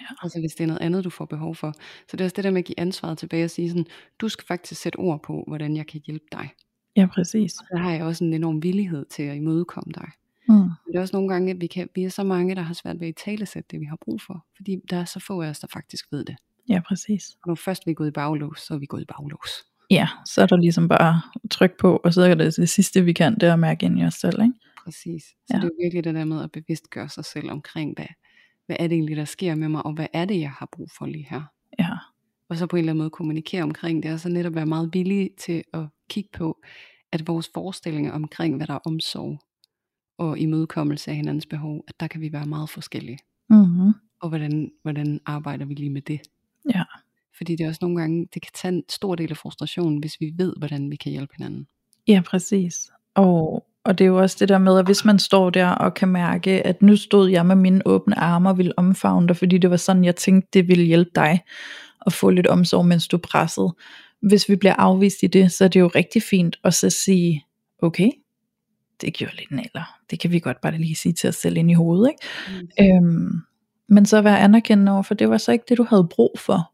Ja. Altså hvis det er noget andet, du får behov for. Så det er også det der med at give ansvaret tilbage og sige sådan, du skal faktisk sætte ord på, hvordan jeg kan hjælpe dig. Ja, præcis. Så har jeg også en enorm villighed til at imødekomme dig. Mm. Men det er også nogle gange, at vi, kan, vi er så mange, der har svært ved at talesætte det, vi har brug for. Fordi der er så få af os, der faktisk ved det. Ja, præcis. Og når først vi er gået i baglås, så er vi gået i baglås. Ja, så er der ligesom bare tryk på, og så er det det sidste, vi kan, det er at mærke ind i os selv, ikke? Præcis. Så Ja. det er virkelig det der med at bevidstgøre sig selv omkring, hvad, hvad er det egentlig, der sker med mig, og hvad er det, jeg har brug for lige her. Ja, Og så på en eller anden måde kommunikere omkring det, og så netop være meget villige til at kigge på, at vores forestillinger omkring, hvad der er omsorg og imødekommelse af hinandens behov, at der kan vi være meget forskellige. mm-hmm. Og hvordan, hvordan arbejder vi lige med det? ja, Fordi det er også nogle gange, det kan tage en stor del af frustrationen, hvis vi ved, hvordan vi kan hjælpe hinanden. ja præcis. Og, og det er jo også det der med, at hvis man står der og kan mærke, at nu stod jeg med mine åbne arme og ville omfavne dig, fordi det var sådan, jeg tænkte, det ville hjælpe dig at få lidt omsorg, mens du pressede. Hvis vi bliver afvist i det, så er det jo rigtig fint at så sige, okay, det gjorde lidt naler. Det kan vi godt bare lige sige til os selv ind i hovedet, ikke? Øhm, men så være anerkendende over, for det var så ikke det, du havde brug for.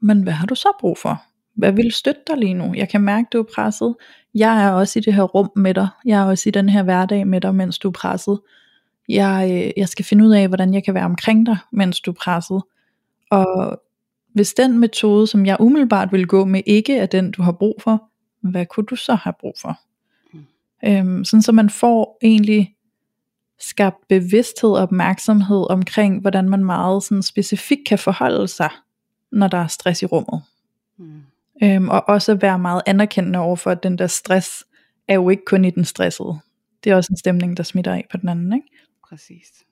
Men hvad har du så brug for? Hvad vil støtte dig lige nu? Jeg kan mærke, du er presset. Jeg er også i det her rum med dig. Jeg er også i den her hverdag med dig, mens du er presset. Jeg, øh, jeg skal finde ud af, hvordan jeg kan være omkring dig, mens du er presset. Og hvis den metode, som jeg umiddelbart vil gå med, ikke er den, du har brug for, hvad kunne du så have brug for? Øhm, sådan så man får egentlig skabt bevidsthed og opmærksomhed omkring, hvordan man meget sådan specifikt kan forholde sig, når der er stress i rummet. Mm. Øhm, og også være meget anerkendende over for, at den der stress er jo ikke kun i den stressede. det er også en stemning, der smitter af på den anden, ikke? Præcis.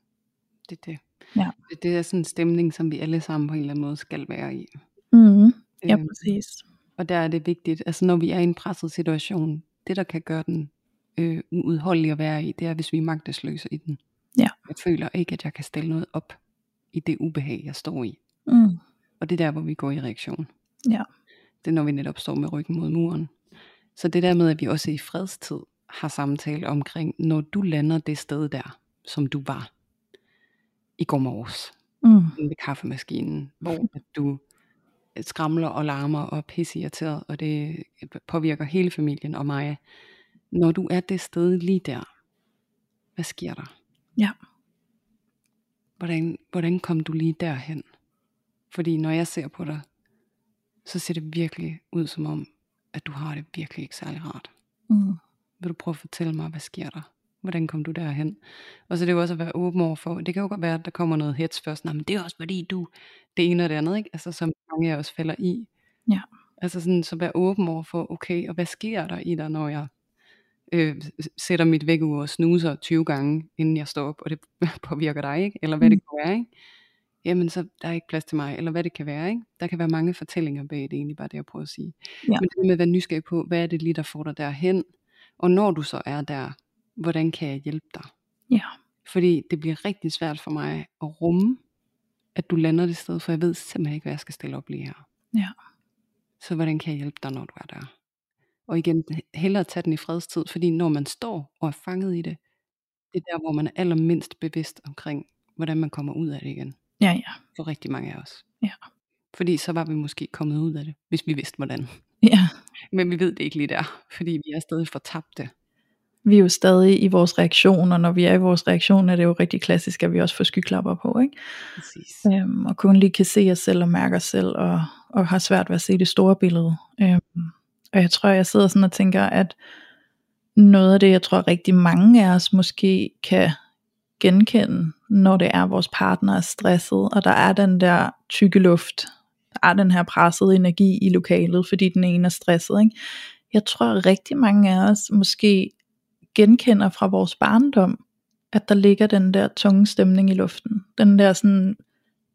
Det er det. Ja. Det, det er sådan en stemning, som vi alle sammen på en eller anden måde skal være i. Mm. Ja, Øhm, præcis. Og der er det vigtigt, altså når vi er i en presset situation, det der kan gøre den øh, uudholdelig at være i, det er hvis vi er magtesløse i den. Ja. Jeg føler ikke, at jeg kan stille noget op i det ubehag, jeg står i. Mm. Og det er der, hvor vi går i reaktion. Ja. Det er når vi netop står med ryggen mod muren. Så det der med, at vi også i fredstid har samtale omkring, når du lander det sted der, som du var i går morges, Mm. ved kaffemaskinen, hvor at du skramler og larmer og er pisseirriteret, og det påvirker hele familien og mig. Når du er det sted lige der, hvad sker der? Ja. Hvordan, hvordan kom du lige derhen? Fordi når jeg ser på dig, så ser det virkelig ud som om, at du har det virkelig ikke særlig rart. Mm. Vil du prøve at fortælle mig, hvad sker der? Hvordan kom du derhen? Og så er det jo også at være åben over for, det kan jo godt være, at der kommer noget hets først, men det er også fordi du, det ene og det andet, ikke? Altså som mange af os falder i. Ja. Altså sådan, så være åben over for, okay, og hvad sker der i dig, når jeg øh, sætter mit vækkeur og snuser 20 gange, inden jeg står op, og det påvirker dig, ikke? Eller hvad det Mm. kan være, ikke? Jamen, så der er ikke plads til mig, eller hvad det kan være, ikke? Der kan være mange fortællinger bag det, egentlig bare det, jeg prøver at sige. Ja. Men det med at være nysgerrig på, hvad er det lige, der får dig derhen? Og når du så er der, hvordan kan jeg hjælpe dig? Ja. Fordi det bliver rigtig svært for mig at rumme, at du lander det sted, for jeg ved simpelthen ikke, hvad jeg skal stille op lige her. Ja. Så hvordan kan jeg hjælpe dig, når du er der? Og igen, hellere tage den i fredstid, fordi når man står og er fanget i det, det er der, hvor man er allermindst bevidst omkring, hvordan man kommer ud af det igen. Ja, ja. For rigtig mange af os. Ja. Fordi så var vi måske kommet ud af det, hvis vi vidste hvordan. Ja. Men vi ved det ikke lige der, fordi vi er stadig fortabte. Vi er jo stadig i vores reaktion, og når vi er i vores reaktion, er det jo rigtig klassisk, at vi også får skyklapper på, ikke? Præcis. Øhm, og kun lige kan se os selv og mærke os selv, og, og har svært ved at se det store billede. Øhm, og jeg tror, jeg sidder sådan og tænker, at noget af det, jeg tror rigtig mange af os måske kan genkende, når det er, vores partner er stresset, og der er den der tykke luft, der er den her pressede energi i lokalet, fordi den ene er stresset. Ikke? Jeg tror, rigtig mange af os måske genkender fra vores barndom, at der ligger den der tunge stemning i luften. Den der sådan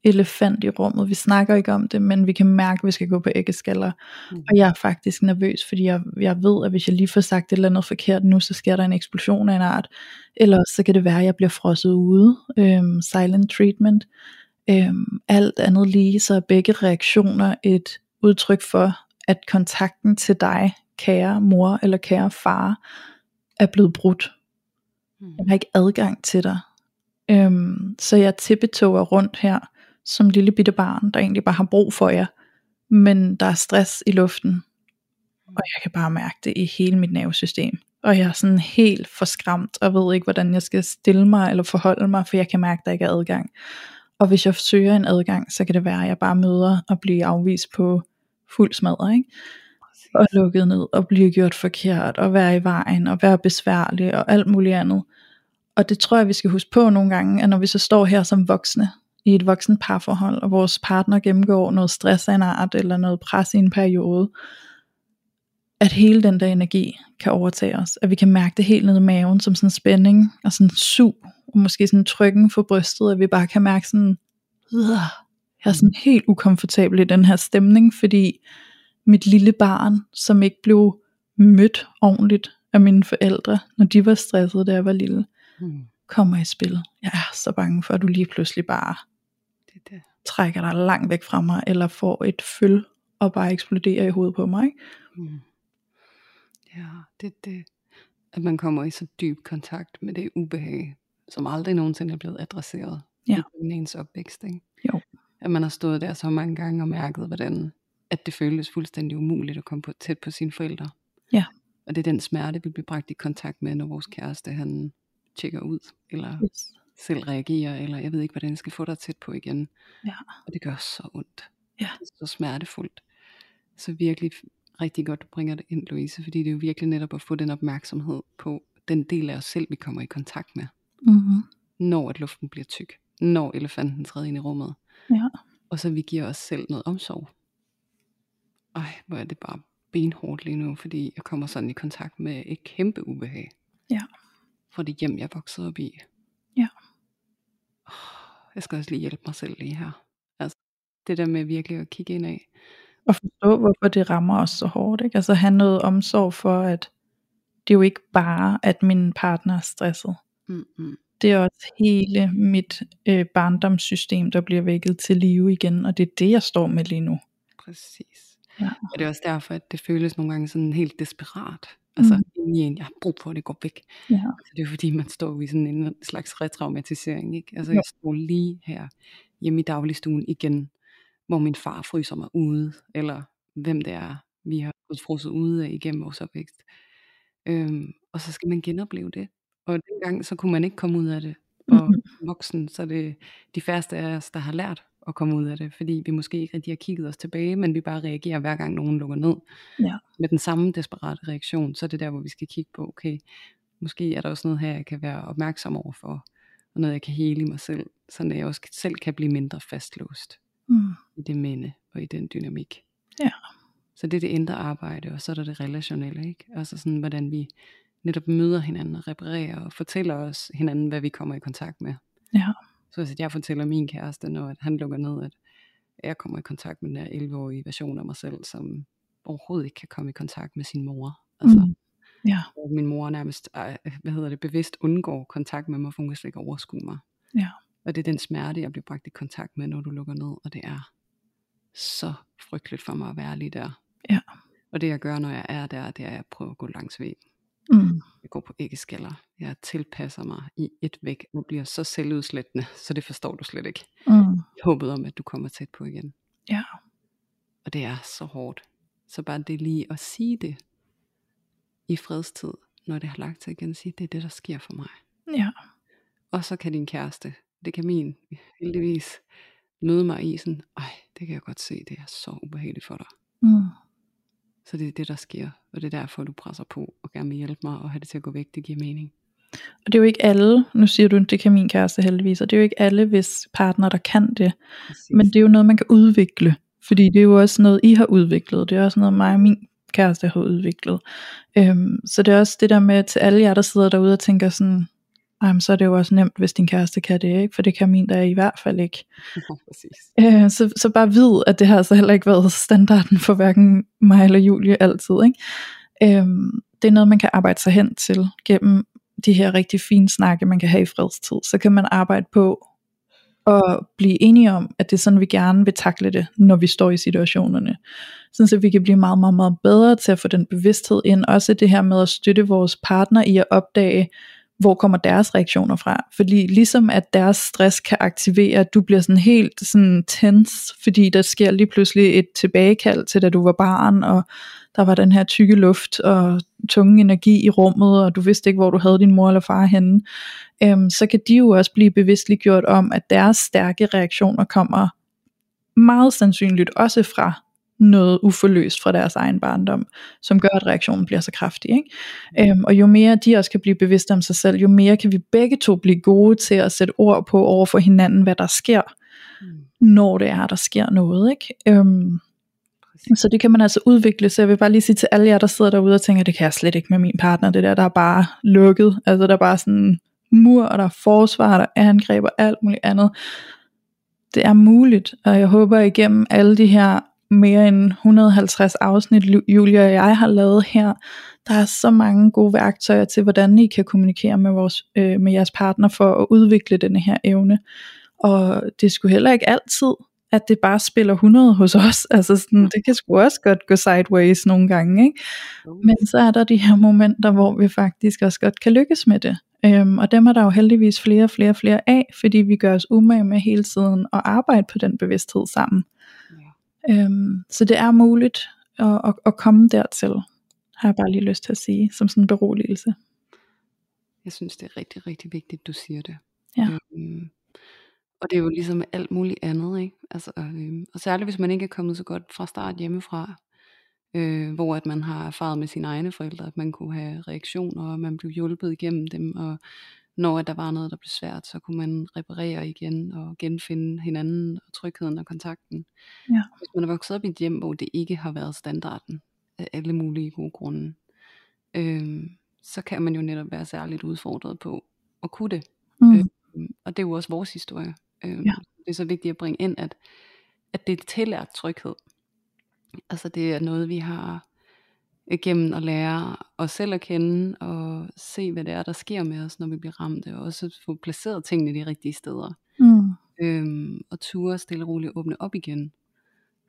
elefant i rummet. Vi snakker ikke om det, men vi kan mærke, at vi skal gå på æggeskaller. Mm. Og jeg er faktisk nervøs, fordi jeg, jeg ved, at hvis jeg lige får sagt et eller andet forkert nu, så sker der en eksplosion af en art. Eller så kan det være, at jeg bliver frosset ude. Øhm, silent treatment. Øhm, alt andet lige, så er begge reaktioner et udtryk for, at kontakten til dig, kære mor eller kære far, er blevet brudt. Mm. Jeg har ikke adgang til dig. Øhm, så jeg tippetoger rundt her, som lille bitte barn, der egentlig bare har brug for jer. Men der er stress i luften, og jeg kan bare mærke det i hele mit nervesystem. Og jeg er sådan helt forskræmt, og ved ikke, hvordan jeg skal stille mig eller forholde mig, for jeg kan mærke, at der ikke er adgang. Og hvis jeg søger en adgang, så kan det være, at jeg bare møder og bliver afvist på fuld smadret, ikke? Og lukket ned, og blive gjort forkert, og være i vejen, og være besværlig, og alt muligt andet. Og det tror jeg, vi skal huske på nogle gange, at når vi så står her som voksne, i et voksen parforhold, og vores partner gennemgår noget stress af en art, eller noget pres i en periode, at hele den der energi kan overtage os, at vi kan mærke det helt ned i maven, som sådan en spænding, og sådan sug, og måske sådan en trykken for brystet, at vi bare kan mærke sådan, jeg er sådan helt ukomfortabel i den her stemning, fordi mit lille barn, som ikke blev mødt ordentligt af mine forældre, når de var stressede, da jeg var lille, Mm. kommer i spil. Jeg er så bange for, at du lige pludselig bare Det det. trækker dig langt væk fra mig, eller får et føl og bare eksploderer i hovedet på mig. Ikke? Mm. Ja, det er det. At man kommer i så dyb kontakt med det ubehag, som aldrig nogensinde er blevet adresseret Ja. i ens opvækst. Ikke? Jo. At man har stået der så mange gange og mærket, hvordan at det føltes fuldstændig umuligt at komme på, tæt på sine forældre. Ja. Og det er den smerte, vi bliver bragt i kontakt med, når vores kæreste han tjekker ud, eller Yes. Selv reagerer, eller jeg ved ikke, hvordan jeg skal få dig tæt på igen. Ja. Og det gør så ondt. Ja. Så smertefuldt. Så virkelig rigtig godt, du bringer det ind, Louise, fordi det er jo virkelig netop at få den opmærksomhed på den del af os selv, vi kommer i kontakt med, Mm-hmm. når at luften bliver tyk, når elefanten træder ind i rummet, Ja. og så vi giver os selv noget omsorg. Ej, hvor er det bare benhårdt lige nu, fordi jeg kommer sådan i kontakt med et kæmpe ubehag. Ja. fra det hjem, jeg voksede op i. Jeg skal også lige hjælpe mig selv lige her. Altså, det der med virkelig at kigge ind af. Og forstå, hvorfor det rammer os så hårdt. Ikke? Altså have noget omsorg for, at det er jo ikke bare, at min partner er stresset. Mm-mm. Det er også hele mit øh, barndomssystem, der bliver vækket til live igen, og det er det, jeg står med lige nu. Præcis. Ja. Og det er også derfor, at det føles nogle gange sådan helt desperat. Altså Mm. Mm. i en, jeg har brug for, at det går væk. Ja. Altså, det er fordi, man står i sådan en slags retraumatisering. Ikke? Altså Jo. jeg står lige her hjemme i dagligstuen igen, hvor min far fryser mig ude, eller hvem det er, vi har fået frosset ude af igennem vores opvækst. Øhm, og så skal man genopleve det. Og dengang, så kunne man ikke komme ud af det. Og Mhm. voksen, så er det de færreste af os, der har lært at komme ud af det, fordi vi måske ikke rigtig har kigget os tilbage, men vi bare reagerer hver gang nogen lukker ned. Ja. Med den samme desperate reaktion, så er det der, hvor vi skal kigge på, okay, måske er der også noget her, jeg kan være opmærksom over for, og noget, jeg kan hele i mig selv, så jeg også selv kan blive mindre fastlåst Mm. i det minde og i den dynamik. Ja. Så det er det indre arbejde, og så er der det relationelle, ikke? Altså sådan, hvordan vi netop møder hinanden og reparerer og fortæller os hinanden, hvad vi kommer i kontakt med. Ja. Så hvis jeg fortæller min kæreste, når at han lukker ned, at jeg kommer i kontakt med den her 11-årige version af mig selv, som overhovedet ikke kan komme i kontakt med sin mor. Altså, Mm. Ja. min mor nærmest, hvad hedder det, bevidst undgår kontakt med mig, for hun kan slet ikke overskue mig. Ja. Og det er den smerte, jeg bliver bragt i kontakt med, når du lukker ned, og det er så frygteligt for mig at være lige der. Ja. Og det jeg gør, når jeg er der, det er, at jeg prøver at gå langs ved. Mm. Jeg går på æggeskaller. Jeg tilpasser mig i et væk, og bliver så selvudslættende, så det forstår du slet ikke. Mm. Håbet om, at du kommer tæt på igen. Ja. Og det er så hårdt. Så bare det lige at sige det i fredstid, når det har lagt sig igen, sige, det er det, der sker for mig. Ja. Og så kan din kæreste, det kan min heldigvis, møde mig i sådan, ej, det kan jeg godt se, det er så ubehageligt for dig. Mm. Så det er det, der sker, og det er derfor, du presser på og gerne vil hjælpe mig og have det til at gå væk, det giver mening. Og det er jo ikke alle, nu siger du, det kan min kæreste heldigvis, og det er jo ikke alle, hvis partner, der kan det. Præcis. Men det er jo noget, man kan udvikle. Fordi det er jo også noget, I har udviklet. Det er også noget, mig og min kæreste har udviklet. Øhm, så det er også det der med, til alle jer, der sidder derude og tænker sådan, "Ej, men så er det jo også nemt, hvis din kæreste kan det, ikke? For det kan min der i hvert fald ikke. Ja, præcis. Øh, så, så bare vid, at det har altså heller ikke været standarden for hverken mig eller Julie altid. Ikke? Øhm, det er noget, man kan arbejde sig hen til gennem de her rigtig fine snakke, man kan have i fredstid. Så kan man arbejde på at blive enige om, at det er sådan, vi gerne vil takle det, når vi står i situationerne. Sådan så vi kan blive meget, meget, meget bedre til at få den bevidsthed ind. Også det her med at støtte vores partner i at opdage, hvor kommer deres reaktioner fra. Fordi ligesom at deres stress kan aktivere, at du bliver sådan helt sådan tens, fordi der sker lige pludselig et tilbagekald til da du var barn, og der var den her tykke luft og tunge energi i rummet, og du vidste ikke, hvor du havde din mor eller far henne, øhm, så kan de jo også blive bevidstliggjort om, at deres stærke reaktioner kommer meget sandsynligt også fra noget uforløst fra deres egen barndom, som gør, at reaktionen bliver så kraftig. Ikke? Øhm, og jo mere de også kan blive bevidste om sig selv, jo mere kan vi begge to blive gode til at sætte ord på over for hinanden, hvad der sker, Mm, når det er, der sker noget. Ikke? Øhm, præcis. så det kan man altså udvikle, så jeg vil bare lige sige til alle jer, der sidder derude og tænker, det kan jeg slet ikke med min partner, det der, der er bare lukket, altså der er bare sådan mur, og der er forsvar, der er angreb og alt muligt andet. Det er muligt, og jeg håber igennem alle de her mere end 150 afsnit, Julia og jeg har lavet her, der er så mange gode værktøjer til, hvordan I kan kommunikere med, vores, øh, med jeres partner for at udvikle denne her evne. Og det skulle heller ikke altid, at det bare spiller 100 hos os. Altså sådan, det kan sgu også godt gå sideways nogle gange. Ikke? Men så er der de her momenter, hvor vi faktisk også godt kan lykkes med det. Øhm, og dem er der jo heldigvis flere og flere og flere af, fordi vi gør os umage med hele tiden at arbejde på den bevidsthed sammen. Øhm, så det er muligt at, at, at komme dertil, har jeg bare lige lyst til at sige, som sådan en beroligelse. Jeg synes, det er rigtig, rigtig vigtigt, du siger det. Ja. Øhm, og det er jo ligesom alt muligt andet, ikke? Altså, øhm, og særligt hvis man ikke er kommet så godt fra start hjemmefra, øh, hvor at man har erfaret med sine egne forældre, at man kunne have reaktioner, og man blev hjulpet igennem dem, og når der var noget, der blev svært, så kunne man reparere igen og genfinde hinanden og trygheden og kontakten. Ja. Hvis man er vokset op i et hjem, hvor det ikke har været standarden af alle mulige gode grunde, øhm, så kan man jo netop være særligt udfordret på at kunne det. Mm. Øh, og det er jo også vores historie. Øh, Ja. Det er så vigtigt at bringe ind, at, at det er tillært tryghed. Altså det er noget, vi har igennem at lære os selv at kende, og se, hvad det er, der sker med os, når vi bliver ramt, og også få placeret tingene de rigtige steder. Mm. Øhm, og ture stille og roligt åbne op igen,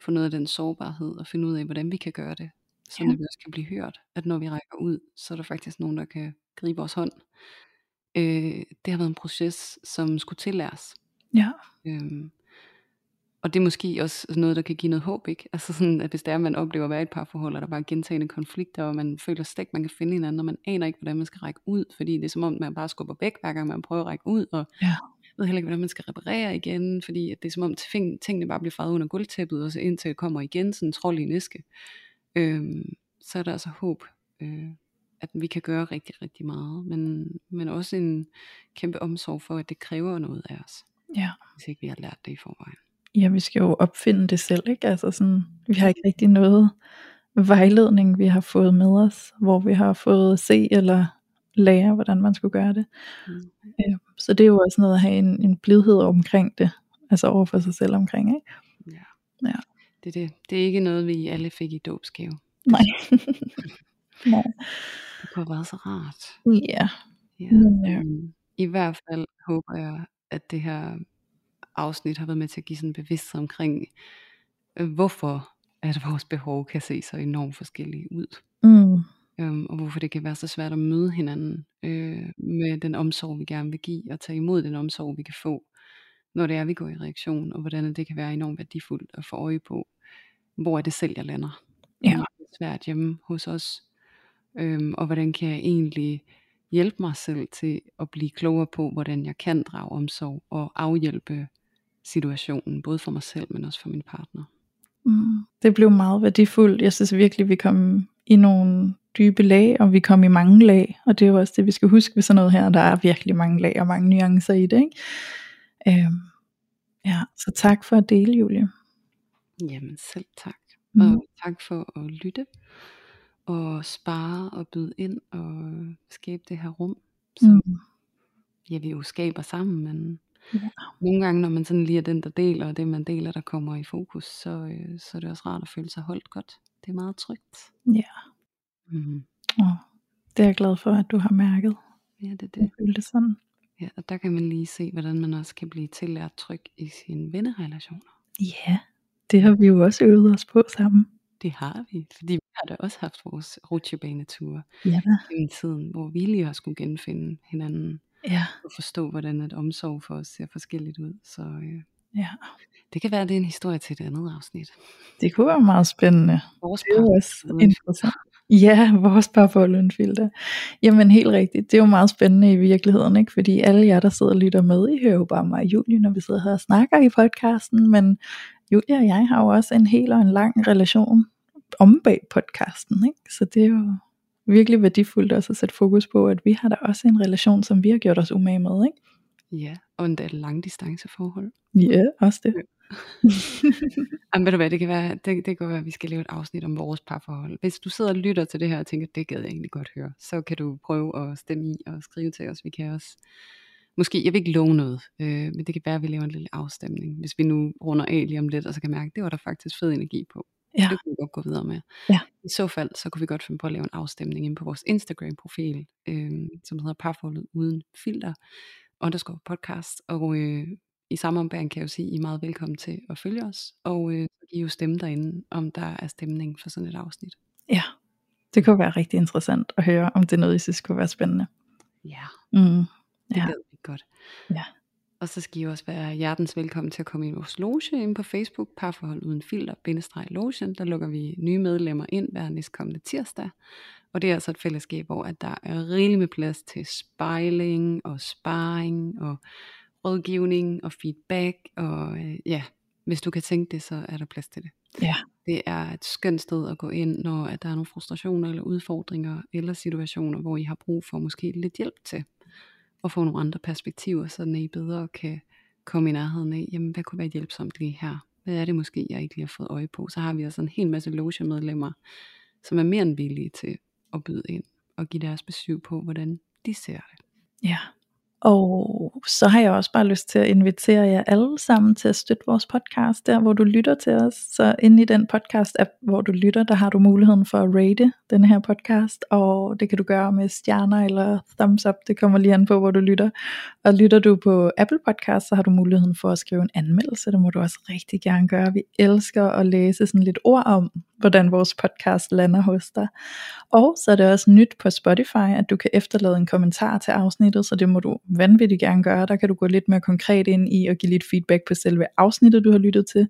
få noget af den sårbarhed, og finde ud af, hvordan vi kan gøre det, så Ja. vi også kan blive hørt, at når vi rækker ud, så er der faktisk nogen, der kan gribe vores hånd. Øh, det har været en proces, som skulle tillæres. Ja. Øhm, og det er måske også noget, der kan give noget håb, ikke? Altså sådan, at hvis det er, at man oplever at være i et parforhold, og der bare er gentagende konflikter, og man føler slet ikke, man kan finde hinanden, og man aner ikke, hvordan man skal række ud, fordi det er som om, man bare skubber væk, hver gang man prøver at række ud, og Ja. ved heller ikke, hvordan man skal reparere igen, fordi det er som om, ting- tingene bare bliver faret under gulvtæppet, og så indtil det kommer igen, sådan en trold i en æske. Øhm, så er der altså håb, øh, at vi kan gøre rigtig, rigtig meget, men, men også en kæmpe omsorg for, at det kræver noget af os, Ja. hvis ikke vi har lært det i forvejen. Ja, vi skal jo opfinde det selv, ikke? Altså sådan, vi har ikke rigtig noget vejledning, vi har fået med os, hvor vi har fået at se eller lære, hvordan man skulle gøre det. Mm. Så det er jo også noget at have en, en blidhed omkring det, altså over for sig selv omkring, ikke? Ja. Ja. Det, er det. det er ikke noget, vi alle fik i dåbsgave. Nej. Nej. Det kunne have været så rart. Ja. Ja. Øhm, I hvert fald håber jeg, at det her afsnit har været med til at give sådan en bevidsthed omkring, øh, hvorfor at vores behov kan se så enormt forskellige ud. Mm. Øhm, og hvorfor det kan være så svært at møde hinanden øh, med den omsorg, vi gerne vil give, og tage imod den omsorg, vi kan få, når det er, vi går i reaktion, og hvordan det kan være enormt værdifuldt at få øje på, hvor er det selv, jeg lander. Ja. Det er svært hjemme hos os, øhm, og hvordan kan jeg egentlig hjælpe mig selv til at blive klogere på, hvordan jeg kan drage omsorg og afhjælpe situationen, både for mig selv, men også for min partner. Mm. Det blev meget værdifuldt. Jeg synes virkelig, vi kom i nogle dybe lag, og vi kom i mange lag, og det er jo også det, vi skal huske ved sådan noget her. Der er virkelig mange lag og mange nuancer i det, ikke? Øhm, ja, så tak for at dele, Julie. Jamen selv tak. Mm. Og tak for at lytte og spare og byde ind og skabe det her rum, som Mm. ja, vi jo skaber sammen, men Ja. nogle gange, når man sådan lige er den, der deler, og det man deler, der kommer i fokus, så, øh, så er det også rart at føle sig holdt godt. Det er meget trygt. Ja, Mm. og det er jeg glad for, at du har mærket. Ja, det er Det det. føltes sådan. Ja, og der kan man lige se, hvordan man også kan blive tillært tryg i sine vennerelationer. Ja, det har vi jo også øvet os på sammen. Det har vi, fordi vi har da også haft vores rutsjebaneture Ja gennem tiden, hvor vi lige har skulle genfinde hinanden Ja, og forstå, hvordan et omsorg for os ser forskelligt ud. Så øh, ja. det kan være, at det er en historie til et andet afsnit. Det kunne være meget spændende. Vores Det er par- også interessant. Ja, vores parforhold uden filter. Jamen helt rigtigt, det er jo meget spændende i virkeligheden, ikke? fordi alle jer, der sidder og lytter med, I hører jo bare mig og Julie, når vi sidder her og snakker i podcasten, men Julie og jeg har jo også en hel og en lang relation om bag podcasten, ikke? så det er jo virkelig værdifuldt også at sætte fokus på, at vi har da også en relation, som vi har gjort os umage med, ikke? Ja, og endda et langdistanceforhold. Ja, også det. Jamen, ved du hvad, det kan være, det, det kan være, at vi skal lave et afsnit om vores parforhold. Hvis du sidder og lytter til det her og tænker, det gad jeg egentlig godt høre, så kan du prøve at stemme i og skrive til os. Vi kan også, måske, jeg vil ikke love noget, øh, men det kan være, at vi laver en lille afstemning, hvis vi nu runder af lige om lidt, og så kan mærke, at det var der faktisk fed energi på. Ja. Det kunne vi godt gå videre med. Ja. I så fald, så kunne vi godt finde på at lave en afstemning ind på vores Instagram-profil, øh, som hedder Parforholdet Uden Filter, underscore podcast, og øh, i samme ombæring kan jeg jo sige, at I er meget velkommen til at følge os, og øh, I jo stemme derinde, om der er stemning for sådan et afsnit. Ja, det kunne være rigtig interessant at høre, om det er noget, I synes kunne være spændende. Ja, Mm. det Ja. gad vi godt. Ja. Og så skal I også være hjertens velkommen til at komme i vores loge inde på Facebook, Parforhold Uden Filter, bindestreg logen. Der lukker vi nye medlemmer ind hver næstkommende tirsdag. Og det er altså et fællesskab, hvor at der er rigeligt med plads til spejling og sparring og rådgivning og feedback. Og øh, ja, hvis du kan tænke det, så er der plads til det. Ja. Det er et skønt sted at gå ind, når at der er nogle frustrationer eller udfordringer eller situationer, hvor I har brug for måske lidt hjælp til og få nogle andre perspektiver, så I bedre kan komme i nærheden af, jamen hvad kunne være hjælpsomt lige her? Hvad er det måske, jeg ikke lige har fået øje på? Så har vi også en hel masse loge-medlemmer, som er mere end villige til at byde ind og give deres besøg på, hvordan de ser det. Ja. Og så har jeg også bare lyst til at invitere jer alle sammen til at støtte vores podcast, der hvor du lytter til os. Så inde i den podcast-app, hvor du lytter, der har du muligheden for at rate den her podcast, og det kan du gøre med stjerner eller thumbs up, det kommer lige an på, hvor du lytter. Og lytter du på Apple Podcast, så har du muligheden for at skrive en anmeldelse, det må du også rigtig gerne gøre. Vi elsker at læse sådan lidt ord om, hvordan vores podcast lander hos dig. Og så er det også nyt på Spotify, at du kan efterlade en kommentar til afsnittet, så det må du vanvittigt gerne gøre. Der kan du gå lidt mere konkret ind i og give lidt feedback på selve afsnittet, du har lyttet til,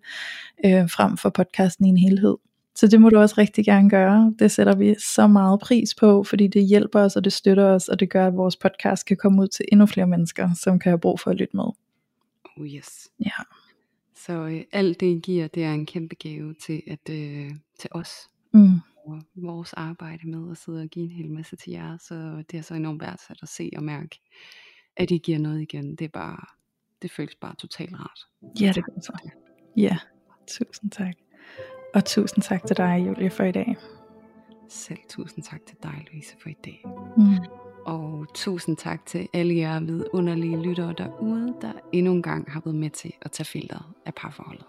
øh, frem for podcasten i en helhed. Så det må du også rigtig gerne gøre. Det sætter vi så meget pris på, fordi det hjælper os, og det støtter os, og det gør, at vores podcast kan komme ud til endnu flere mennesker, som kan have brug for at lytte med. Oh yes. Ja. Så øh, alt det I giver, det er en kæmpe gave til, at, øh, til os. Mm. Og vores arbejde med at sidde og give en hel masse til jer. Så det er så enormt værdsat at se og mærke, at I giver noget igen. Det er bare, det føles bare totalt rart. Ja, det gør så. Ja, tusind tak. Og tusind tak til dig, Julie, for i dag. Selv tusind tak til dig, Louise, for i dag. Mm. Og tusind tak til alle jer vidunderlige lyttere derude, der endnu en gang har været med til at tage filteret af parforholdet.